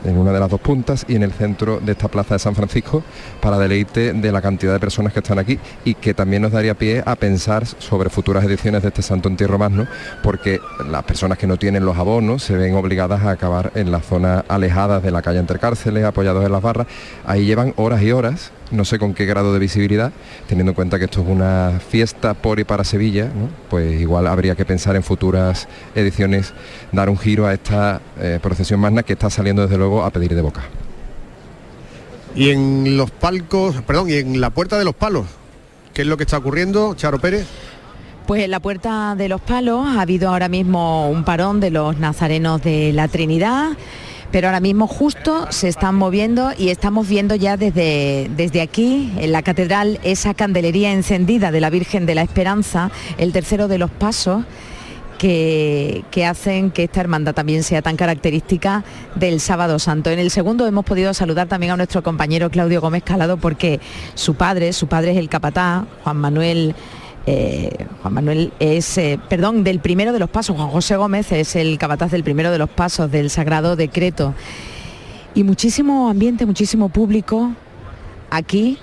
en una de las dos puntas y en el centro de esta plaza de San Francisco para deleite de la cantidad de personas que están aquí y que también nos daría pie a pensar sobre futuras ediciones de este Santo Entierro Magno porque las personas que no tienen los abonos se ven obligadas a acabar en las zonas alejadas de la calle entre cárceles, apoyados en las barras. Ahí llevan horas y horas, no sé con qué grado de visibilidad, teniendo en cuenta que esto es una fiesta por y para Sevilla, ¿no? pues igual habría que pensar en futuras ediciones dar un giro a esta eh, procesión magna que está saliendo desde luego a pedir de boca. Y en los palcos, perdón, y en la puerta de los palos, ¿qué es lo que está ocurriendo, Charo Pérez? Pues en la Puerta de los Palos ha habido ahora mismo un parón de los nazarenos de la Trinidad, pero ahora mismo justo se están moviendo y estamos viendo ya desde, desde aquí, en la catedral, esa candelería encendida de la Virgen de la Esperanza, el tercero de los pasos. Que, que hacen que esta hermandad también sea tan característica del sábado santo. En el segundo hemos podido saludar también a nuestro compañero Claudio Gómez Calado porque su padre, su padre es el capatá, Juan Manuel eh, Juan Manuel es, eh, perdón, del primero de los pasos, Juan José Gómez es el capataz del primero de los pasos del Sagrado Decreto. Y muchísimo ambiente, muchísimo público aquí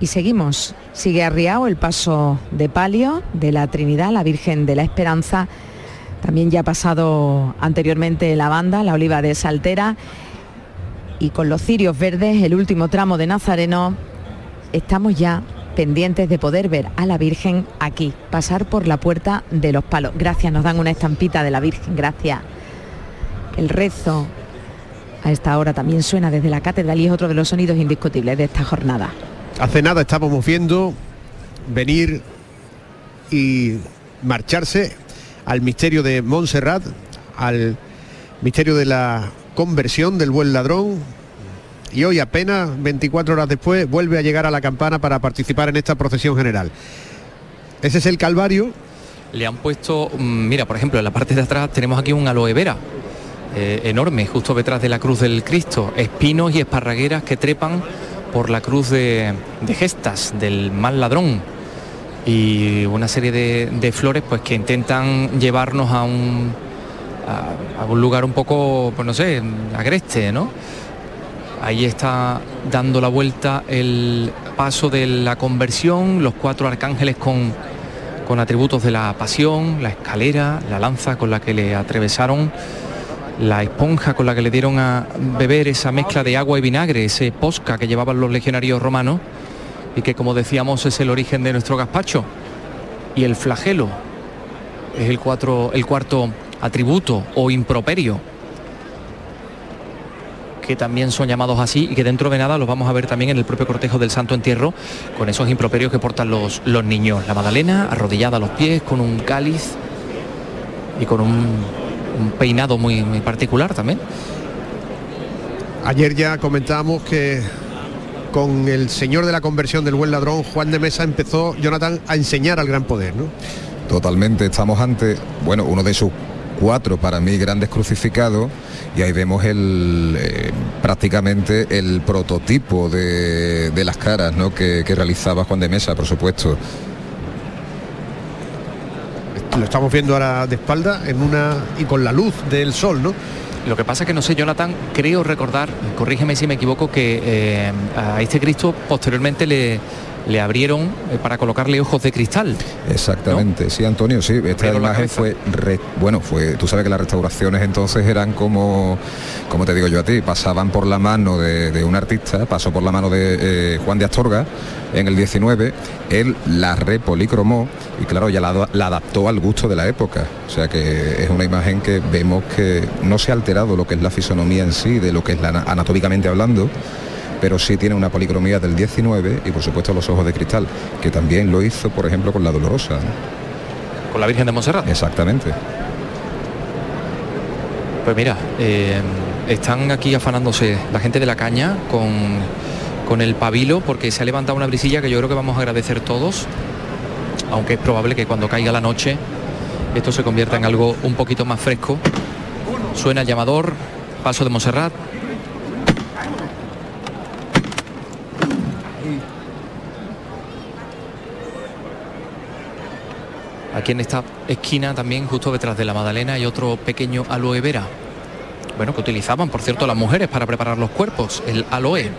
y seguimos. Sigue arriado el paso de palio de la Trinidad, la Virgen de la Esperanza. También ya ha pasado anteriormente la banda, la oliva de Saltera. Y con los cirios verdes, el último tramo de Nazareno, estamos ya pendientes de poder ver a la Virgen aquí, pasar por la puerta de los palos. Gracias, nos dan una estampita de la Virgen, gracias. El rezo a esta hora también suena desde la catedral y es otro de los sonidos indiscutibles de esta jornada. Hace nada estábamos viendo venir y marcharse al misterio de Montserrat, al misterio de la conversión del buen ladrón. Y hoy apenas 24 horas después vuelve a llegar a la campana para participar en esta procesión general. Ese es el Calvario. Le han puesto, mm, mira, por ejemplo, en la parte de atrás tenemos aquí un aloe vera eh, enorme, justo detrás de la cruz del Cristo. Espinos y esparragueras que trepan por la cruz de, gestas del mal ladrón. Y una serie de, de flores pues que intentan llevarnos a un, a, a un lugar un poco, pues no sé, agreste, ¿no? Ahí está dando la vuelta el paso de la conversión, los cuatro arcángeles con, con atributos de la pasión, la escalera, la lanza con la que le atravesaron, la esponja con la que le dieron a beber esa mezcla de agua y vinagre, ese posca que llevaban los legionarios romanos y que como decíamos es el origen de nuestro gazpacho. Y el flagelo es el, cuatro, el cuarto atributo o improperio que también son llamados así y que dentro de nada los vamos a ver también en el propio cortejo del Santo Entierro con esos improperios que portan los, los niños. La Magdalena arrodillada a los pies con un cáliz y con un, un peinado muy, muy particular también. Ayer ya comentábamos que con el señor de la conversión del buen ladrón, Juan de Mesa, empezó Jonathan a enseñar al gran poder, ¿no? Totalmente, estamos ante, bueno, uno de sus cuatro para mí grandes crucificados y ahí vemos el eh, prácticamente el prototipo de, de las caras ¿no? que, que realizaba Juan de Mesa, por supuesto. Lo estamos viendo ahora de espalda en una y con la luz del sol, ¿no? Lo que pasa es que no sé, Jonathan, creo recordar, corrígeme si me equivoco, que eh, a este Cristo posteriormente le, le abrieron eh, para colocarle ojos de cristal. Exactamente, sí, Antonio, sí. Esta Pero imagen fue, re- bueno, fue, tú sabes que las restauraciones entonces eran como, como te digo yo a ti, pasaban por la mano de, de un artista, pasó por la mano de eh, Juan de Astorga en el 19, él la repolicromó y claro, ya la, la adaptó al gusto de la época. O sea que es una imagen que vemos que no se ha alterado lo que es la fisonomía en sí, de lo que es la, anatómicamente hablando, pero sí tiene una policromía del 19 y por supuesto los ojos de cristal, que también lo hizo, por ejemplo, con la Dolorosa. Con la Virgen de Montserrat. Exactamente. Pues mira, eh, están aquí afanándose la gente de la caña con, con el pabilo porque se ha levantado una brisilla que yo creo que vamos a agradecer todos, aunque es probable que cuando caiga la noche esto se convierta en algo un poquito más fresco. Suena el llamador, paso de Montserrat. Aquí en esta esquina también, justo detrás de la Magdalena, hay otro pequeño aloe vera. Bueno, que utilizaban, por cierto, las mujeres para preparar los cuerpos, el aloe.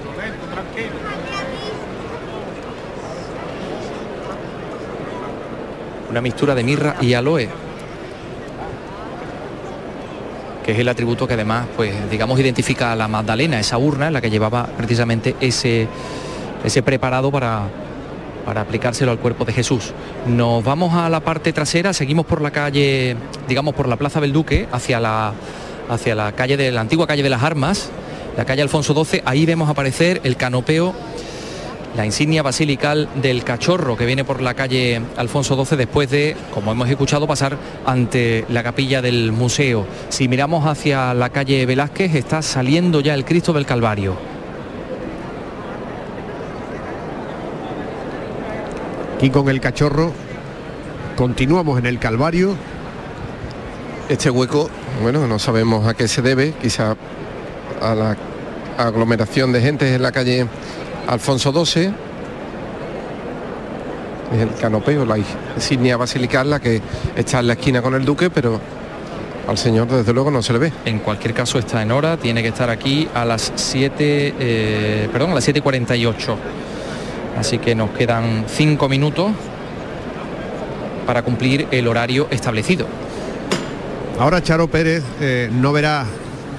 Una mixtura de mirra y aloe. Que es el atributo que además, pues, digamos, identifica a la Magdalena, esa urna en la que llevaba precisamente ese, ese preparado para, para aplicárselo al cuerpo de Jesús. Nos vamos a la parte trasera, seguimos por la calle, digamos por la Plaza del Duque, hacia la, hacia la calle de la antigua calle de las Armas, la calle Alfonso XII, ahí vemos aparecer el canopeo, la insignia basilical del cachorro que viene por la calle Alfonso XII después de, como hemos escuchado, pasar ante la capilla del museo. Si miramos hacia la calle Velázquez, está saliendo ya el Cristo del Calvario. Aquí con el cachorro continuamos en el Calvario. Este hueco, bueno, no sabemos a qué se debe, quizá a la aglomeración de gente en la calle Alfonso XII. Es el canopeo, la insignia basilical, la que está en la esquina con el duque, pero al señor desde luego no se le ve. En cualquier caso está en hora, tiene que estar aquí a las 7, eh, perdón, a las 7.48. Así que nos quedan cinco minutos para cumplir el horario establecido. Ahora Charo Pérez eh, no verá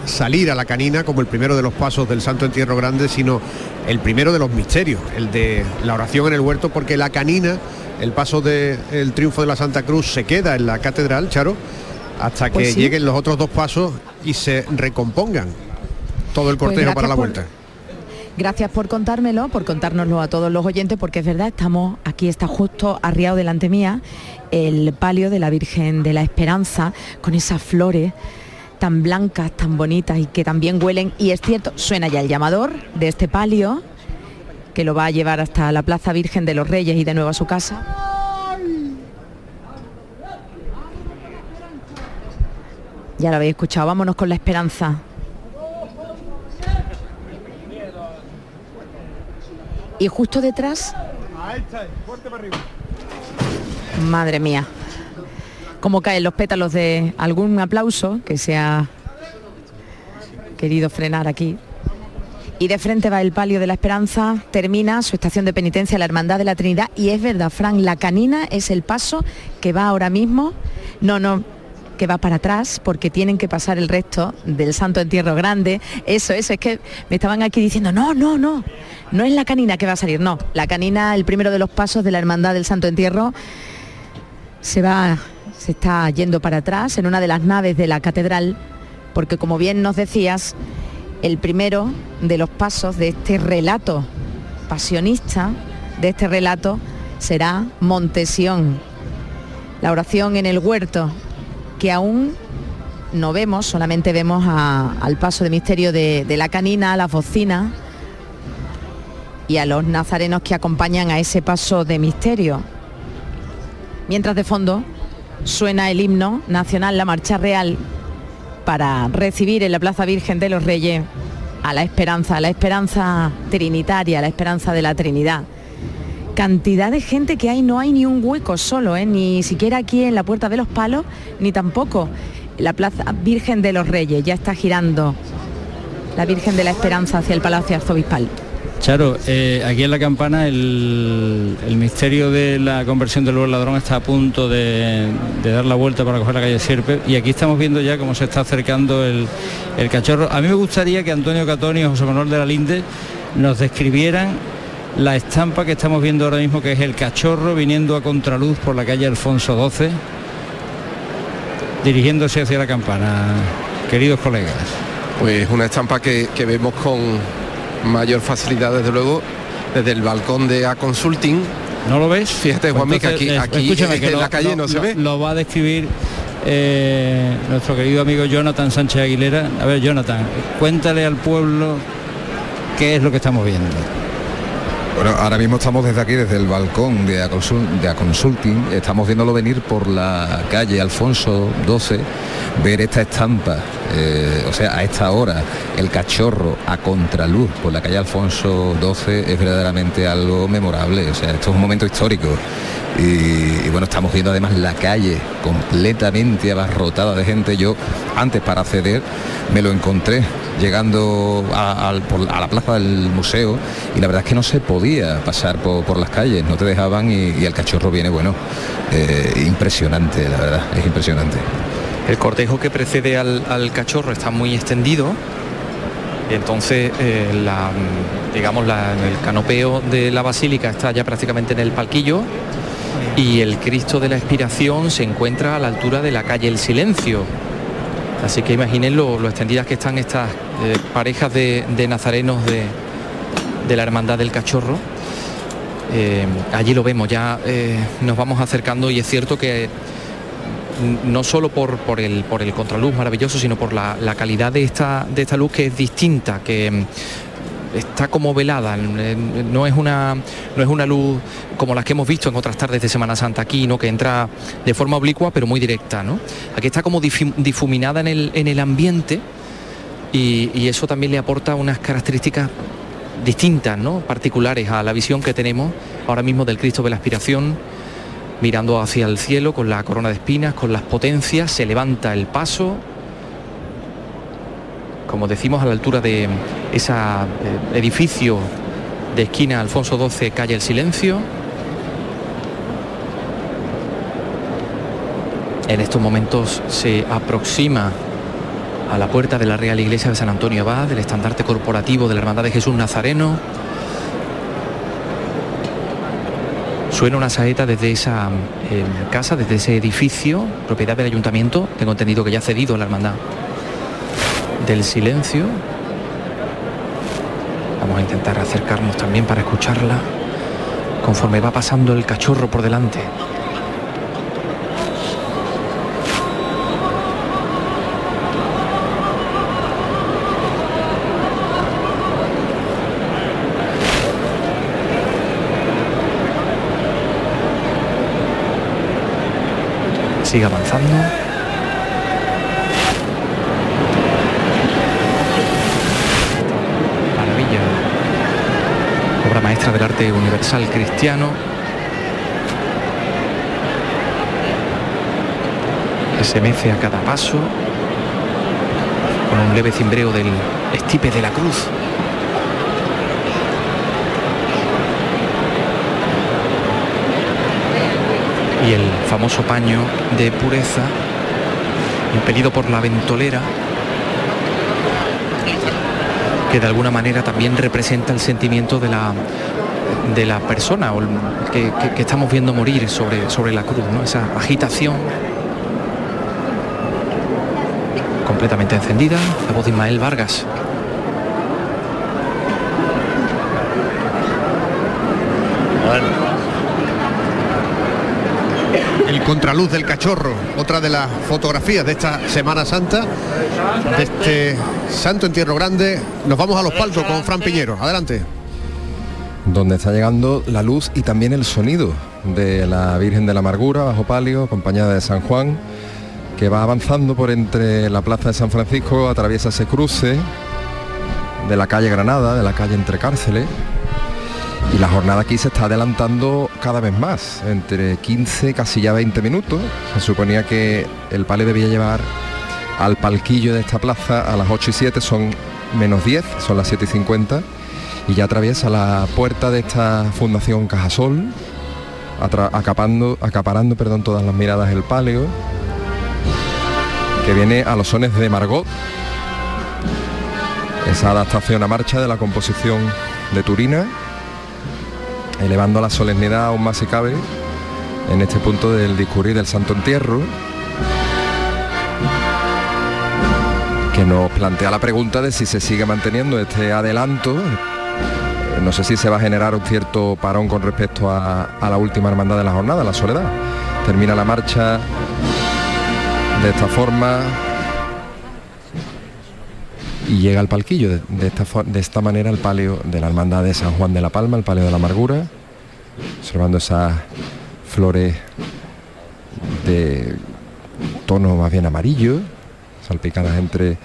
salir a la canina como el primero de los pasos del Santo Entierro Grande, sino el primero de los misterios, el de la oración en el huerto, porque la canina, el paso del triunfo de la Santa Cruz se queda en la catedral, Charo, hasta que Pues sí. lleguen los otros dos pasos y se recompongan todo el Pues cortejo gracias para la por- vuelta. Gracias por contármelo, por contárnoslo a todos los oyentes, porque es verdad, estamos aquí, está justo arriado delante mía el palio de la Virgen de la Esperanza, con esas flores tan blancas, tan bonitas y que también huelen. Y es cierto, suena ya el llamador de este palio, que lo va a llevar hasta la Plaza Virgen de los Reyes y de nuevo a su casa. Ya lo habéis escuchado, vámonos con la esperanza. Y justo detrás, madre mía, cómo caen los pétalos de algún aplauso que se ha querido frenar aquí. Y de frente va el palio de la esperanza, termina su estación de penitencia la Hermandad de la Trinidad. Y es verdad, Frank, la canina es el paso que va ahora mismo, no, no, que va para atrás porque tienen que pasar el resto del Santo Entierro Grande. Eso, eso, es que me estaban aquí diciendo, no, no, no, no es la canina que va a salir, no. La canina, el primero de los pasos de la Hermandad del Santo Entierro, se va, se está yendo para atrás en una de las naves de la catedral, porque como bien nos decías, el primero de los pasos de este relato pasionista, de este relato, será Montesión, la oración en el huerto, que aún no vemos, solamente vemos al paso de misterio de, de la canina, a las bocinas y a los nazarenos que acompañan a ese paso de misterio. Mientras de fondo suena el himno nacional, la marcha real, para recibir en la Plaza Virgen de los Reyes a la esperanza, a la esperanza trinitaria, a la esperanza de la Trinidad. Cantidad de gente que hay, no hay ni un hueco solo, ¿eh? ni siquiera aquí en la Puerta de los Palos, ni tampoco la Plaza Virgen de los Reyes. Ya está girando la Virgen de la Esperanza hacia el Palacio Arzobispal. Charo, eh, aquí en la campana el, misterio de la conversión del ladrón está a punto de, dar la vuelta para coger la calle Sierpe y aquí estamos viendo ya cómo se está acercando el, el cachorro. A mí me gustaría que Antonio Catoni y José Manuel de la Linde nos describieran la estampa que estamos viendo ahora mismo, que es el cachorro viniendo a contraluz por la calle Alfonso XII, dirigiéndose hacia la campana. Queridos colegas. Pues una estampa que, que vemos con mayor facilidad desde luego desde el balcón de A Consulting. ¿No lo ves? Fíjate, Juan pues entonces, que aquí, aquí que en lo, la calle no se lo, ve. Lo va a describir eh, nuestro querido amigo Jonathan Sánchez Aguilera. A ver, Jonathan, cuéntale al pueblo qué es lo que estamos viendo. Bueno, ahora mismo estamos desde aquí, desde el balcón de A, de A Consulting, estamos viéndolo venir por la calle Alfonso 12, ver esta estampa, eh, o sea, a esta hora, el cachorro a contraluz por la calle Alfonso 12 es verdaderamente algo memorable, o sea, esto es un momento histórico. Y, bueno, estamos viendo además la calle completamente abarrotada de gente. Yo antes para acceder me lo encontré llegando a, a, la plaza del museo y la verdad es que no se podía pasar por, por las calles, no te dejaban y, el cachorro viene, bueno, eh, impresionante, la verdad, es impresionante. El cortejo que precede al, cachorro está muy extendido entonces eh, la, digamos la, el canopeo de la basílica está ya prácticamente en el palquillo y el Cristo de la Expiración se encuentra a la altura de la calle El Silencio. Así que imaginen lo, extendidas que están estas eh, parejas de, nazarenos de, de, la Hermandad del Cachorro. Eh, allí lo vemos, ya eh, nos vamos acercando y es cierto que no solo por, el, por el contraluz maravilloso, sino por la, la calidad de esta, de esta luz que es distinta, que está como velada, no es una no es una luz como las que hemos visto en otras tardes de Semana Santa aquí, ¿no? que entra de forma oblicua pero muy directa, ¿no? Aquí está como difuminada en el, en el ambiente y, eso también le aporta unas características distintas, ¿no? particulares a la visión que tenemos ahora mismo del Cristo de la Aspiración, mirando hacia el cielo con la corona de espinas, con las potencias, se levanta el paso, como decimos, a la altura de ese eh, edificio de esquina Alfonso XII, calle El Silencio. En estos momentos se aproxima a la puerta de la Real Iglesia de San Antonio Abad, del estandarte corporativo de la Hermandad de Jesús Nazareno. Suena una saeta desde esa eh, casa, desde ese edificio, propiedad del ayuntamiento. Tengo entendido que ya ha cedido la Hermandad del silencio. Vamos a intentar acercarnos también para escucharla conforme va pasando el cachorro por delante. Sigue avanzando. Del arte universal cristiano. Que se mece a cada paso con un leve cimbreo del estipe de la cruz. Y el famoso paño de pureza, impelido por la ventolera, que de alguna manera también representa el sentimiento de la, de la persona que, estamos viendo morir sobre, sobre la cruz, ¿no? esa agitación completamente encendida, la voz de Ismael Vargas. Contraluz del cachorro, otra de las fotografías de esta Semana Santa, de este Santo Entierro Grande. Nos vamos a los palcos con Fran Piñero. Adelante. donde está llegando la luz y también el sonido de la Virgen de la Amargura bajo palio, acompañada de San Juan, que va avanzando por entre la Plaza de San Francisco, atraviesa ese cruce de la calle Granada, de la calle Entre Cárceles, y la jornada aquí se está adelantando cada vez más, entre 15, casi ya 20 minutos. Se suponía que el palio debía llevar al palquillo de esta plaza a las 8 y 7, son menos 10, son las 7 y 50 y ya atraviesa la puerta de esta Fundación Cajasol, acapando, acaparando perdón, todas las miradas del palio, que viene a los sones de Margot, esa adaptación a marcha de la composición de Turina, elevando la solemnidad aún más si cabe en este punto del discurrir del Santo Entierro, que nos plantea la pregunta de si se sigue manteniendo este adelanto no sé si se va a generar un cierto parón con respecto a, la última hermandad de la jornada, la soledad. Termina la marcha de esta forma y llega al palquillo de, esta, de esta manera el palio de la hermandad de San Juan de la Palma, el palio de la amargura, observando esas flores de tono más bien amarillo, salpicadas entre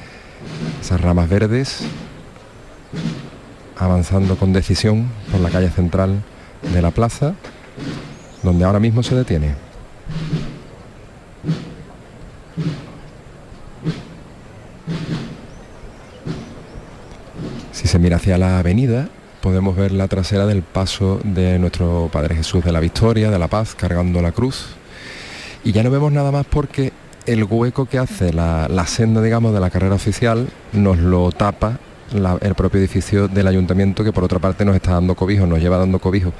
esas ramas verdes avanzando con decisión por la calle central de la plaza, donde ahora mismo se detiene. Se mira hacia la avenida, podemos ver la trasera del paso de nuestro Padre Jesús de la Victoria, de la Paz, cargando la cruz. Y ya no vemos nada más porque el hueco que hace la, senda, digamos, de la carrera oficial nos lo tapa el propio edificio del ayuntamiento que por otra parte nos está dando cobijo, nos lleva dando cobijo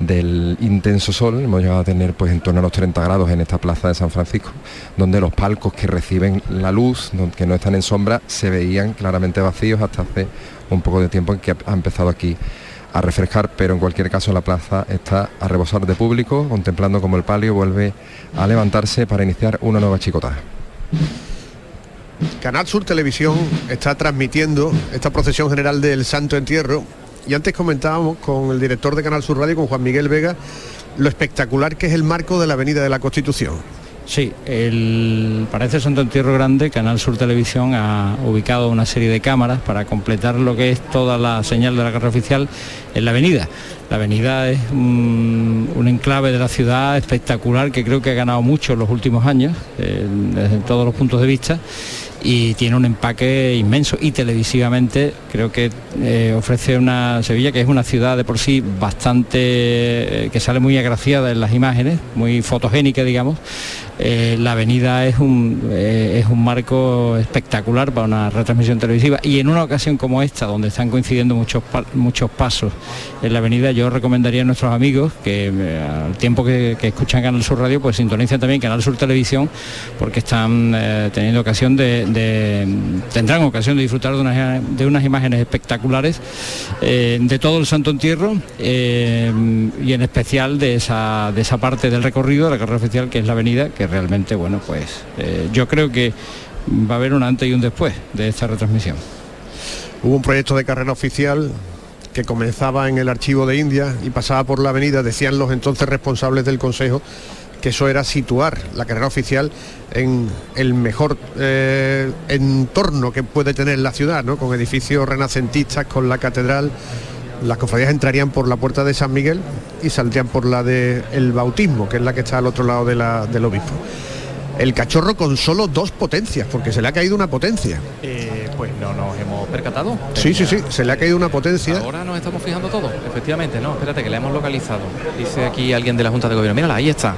del intenso sol, hemos llegado a tener pues en torno a los 30 grados en esta plaza de San Francisco, donde los palcos que reciben la luz, que no están en sombra, se veían claramente vacíos hasta hace un poco de tiempo en que ha empezado aquí a refrescar, pero en cualquier caso la plaza está a rebosar de público, contemplando como el palio vuelve a levantarse para iniciar una nueva chicota. Canal Sur Televisión está transmitiendo esta procesión general del Santo Entierro y antes comentábamos con el director de Canal Sur Radio, con Juan Miguel Vega, lo espectacular que es el marco de la Avenida de la Constitución. Sí, el, para este Santo Entierro Grande, Canal Sur Televisión ha ubicado una serie de cámaras para completar lo que es toda la señal de la carrera oficial en la avenida. La avenida es un, enclave de la ciudad espectacular que creo que ha ganado mucho en los últimos años, eh, desde todos los puntos de vista y tiene un empaque inmenso y televisivamente creo que eh, ofrece una Sevilla que es una ciudad de por sí bastante eh, que sale muy agraciada en las imágenes, muy fotogénica digamos. Eh, la avenida es un, es un marco espectacular para una retransmisión televisiva y en una ocasión como esta, donde están coincidiendo muchos, muchos pasos en la avenida, yo recomendaría a nuestros amigos que al tiempo que, escuchan Canal Sur Radio, pues sintonicen también Canal Sur Televisión, porque están teniendo ocasión de, tendrán ocasión de disfrutar de unas, imágenes espectaculares eh, de todo el Santo Entierro eh, y en especial de esa, de esa parte del recorrido de la carrera oficial que es la avenida, que realmente, bueno, pues eh, yo creo que va a haber un antes y un después de esta retransmisión. Hubo un proyecto de carrera oficial que comenzaba en el archivo de India y pasaba por la avenida, decían los entonces responsables del Consejo, que eso era situar la carrera oficial en el mejor eh, entorno que puede tener la ciudad, ¿no? con edificios renacentistas, con la catedral. Las cofradías entrarían por la puerta de San Miguel y saldrían por la del bautismo, que es la que está al otro lado de la, del obispo. El cachorro con solo dos potencias, porque se le ha caído una potencia. Eh, pues no nos hemos percatado. Sí, sí, sí, se le ha caído una potencia. Ahora nos estamos fijando todo, efectivamente, no, espérate que la hemos localizado. Dice aquí alguien de la Junta de Gobierno, mírala, ahí está.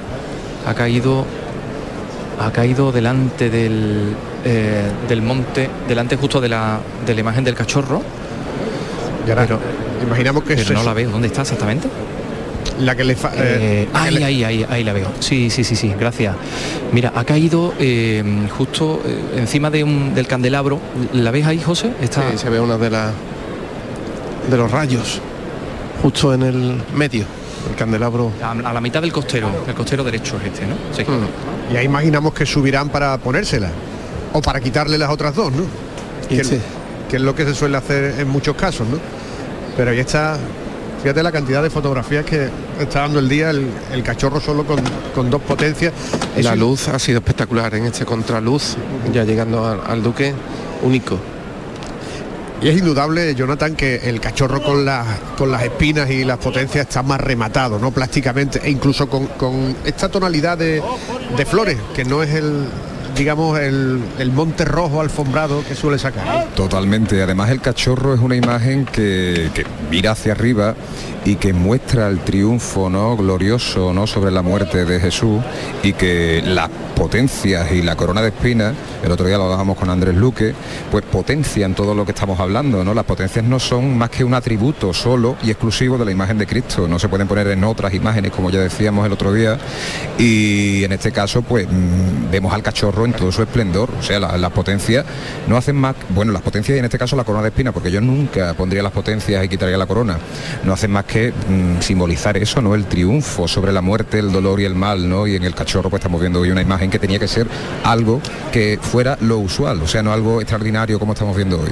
Ha caído ha caído delante del, eh, del monte, delante justo de la, de la imagen del cachorro. pero, imaginamos que pero no la veo. ¿Dónde está exactamente? La que le fa eh, ahí, ahí, ahí, ahí la veo. Sí, sí, sí, sí, gracias. Mira, ha caído eh, justo encima de un, del candelabro. ¿La ves ahí, José? Está... se ve una de las de los rayos justo en el medio el candelabro. A, la mitad del costero, el costero derecho es este, ¿no? Sí. Mm. Y ahí imaginamos que subirán para ponérsela o para quitarle las otras dos, ¿no? Que, que, es lo que se suele hacer en muchos casos, ¿no? Pero ahí está Fíjate la cantidad de fotografías que está dando el día el, el cachorro solo con, con dos potencias. La Eso- luz ha sido espectacular en este contraluz, ya llegando al, al Duque, único. Y es indudable, Jonathan, que el cachorro con las con las espinas y las potencias está más rematado, ¿no? Plásticamente, e incluso con, con esta tonalidad de, de flores, que no es el digamos el, el monte rojo alfombrado que suele sacar. Totalmente. Además el cachorro es una imagen que, que mira hacia arriba y que muestra el triunfo ¿no? glorioso ¿no? sobre la muerte de Jesús y que las potencias y la corona de espinas, el otro día lo hablábamos con Andrés Luque, pues potencian todo lo que estamos hablando. ¿no? Las potencias no son más que un atributo solo y exclusivo de la imagen de Cristo. No se pueden poner en otras imágenes, como ya decíamos el otro día. Y en este caso, pues mm, vemos al cachorro en todo su esplendor. O sea, la- las potencias no hacen más, bueno, las potencias y en este caso la corona de espina, porque yo nunca pondría las potencias y quitaría la corona. No hacen más que mm, simbolizar eso, ¿no? El triunfo sobre la muerte, el dolor y el mal, ¿no? Y en el cachorro pues estamos viendo hoy una imagen que tenía que ser algo que fuera lo usual, o sea, no algo extraordinario como estamos viendo hoy.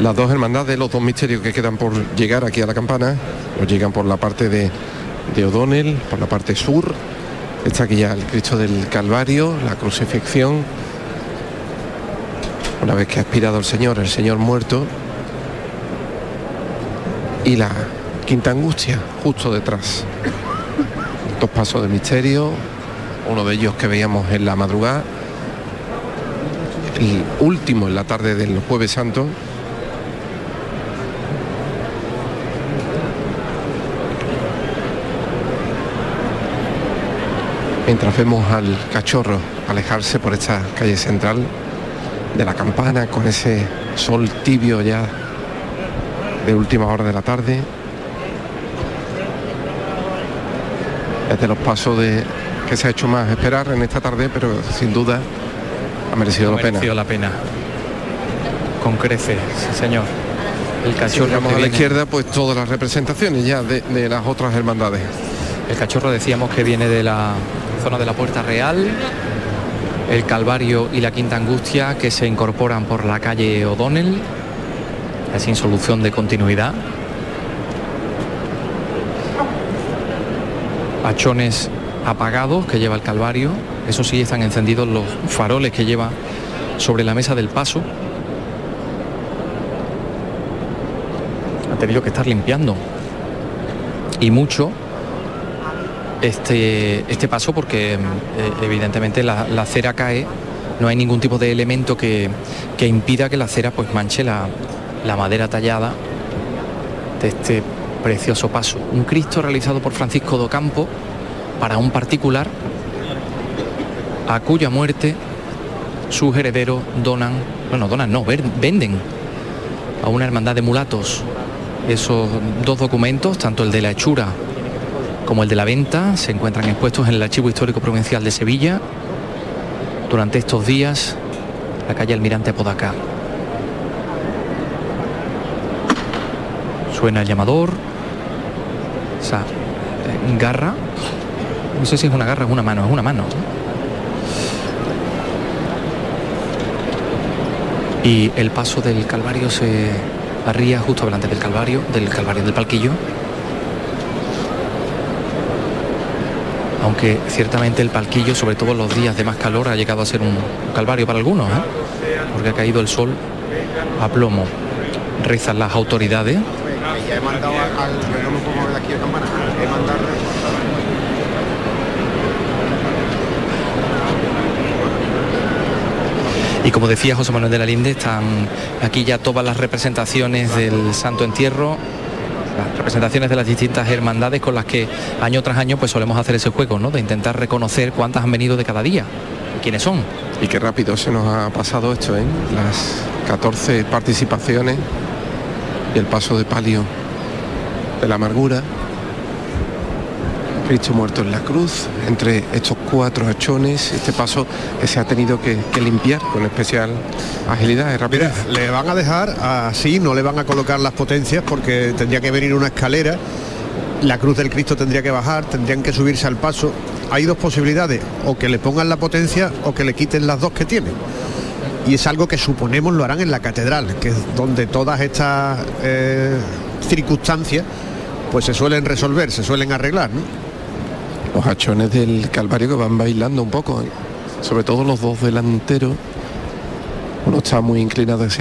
Las dos hermandades, los dos misterios que quedan por llegar aquí a la campana, nos llegan por la parte de, de O'Donnell, por la parte sur. Está aquí ya el Cristo del Calvario, la crucifixión. Una vez que ha expirado el Señor, el Señor muerto. Y la quinta angustia, justo detrás. Dos pasos de misterio, uno de ellos que veíamos en la madrugada, el último en la tarde del jueves santo, mientras vemos al cachorro alejarse por esta calle central de la campana con ese sol tibio ya de última hora de la tarde. Desde los pasos de que se ha hecho más esperar en esta tarde, pero sin duda ha merecido Ha la pena. merecido la pena. Con creces, sí señor. El Si cachorro que a la izquierda, pues todas las representaciones ya de, de las otras hermandades. El cachorro decíamos que viene de la zona de la Puerta Real, el Calvario y la Quinta Angustia que se incorporan por la calle O'Donnell, es sin solución de continuidad. Hachones apagados que lleva el Calvario, eso sí están encendidos los faroles que lleva sobre la mesa del paso. Ha tenido que estar limpiando y mucho este, este paso porque eh, evidentemente la, cera cae, no hay ningún tipo de elemento que, que impida que la cera pues manche la, la madera tallada de este precioso paso. Un Cristo realizado por Francisco Docampo para un particular a cuya muerte sus herederos donan, bueno, donan no, venden a una hermandad de mulatos esos dos documentos, tanto el de la hechura como el de la venta, se encuentran expuestos en el Archivo Histórico Provincial de Sevilla durante estos días, la calle Almirante Apodaca. Suena el llamador, esa eh, garra, no sé si es una garra es una mano, es una mano. Y el paso del Calvario se arría justo delante del Calvario, del Calvario del Palquillo. Aunque ciertamente el palquillo, sobre todo en los días de más calor, ha llegado a ser un calvario para algunos, ¿eh? porque ha caído el sol a plomo. Rezan las autoridades. Y como decía José Manuel de la Linde, están aquí ya todas las representaciones del Santo Entierro, las representaciones de las distintas hermandades con las que año tras año pues solemos hacer ese juego, ¿no? De intentar reconocer cuántas han venido de cada día, quiénes son. Y qué rápido se nos ha pasado esto, ¿eh? Las 14 participaciones y el paso de palio de la amargura. Cristo muerto en la cruz, entre estos cuatro hachones, este paso que se ha tenido que, limpiar con especial agilidad y rapidez. Le van a dejar así, no le van a colocar las potencias porque tendría que venir una escalera, la cruz del Cristo tendría que bajar, tendrían que subirse al paso. Hay dos posibilidades, o que le pongan la potencia o que le quiten las dos que tiene. Y es algo que suponemos lo harán en la catedral, que es donde todas estas eh, circunstancias pues se suelen resolver, se suelen arreglar, ¿no? Los hachones del Calvario que van bailando un poco, ¿eh? sobre todo los dos delanteros. Uno está muy inclinado hacia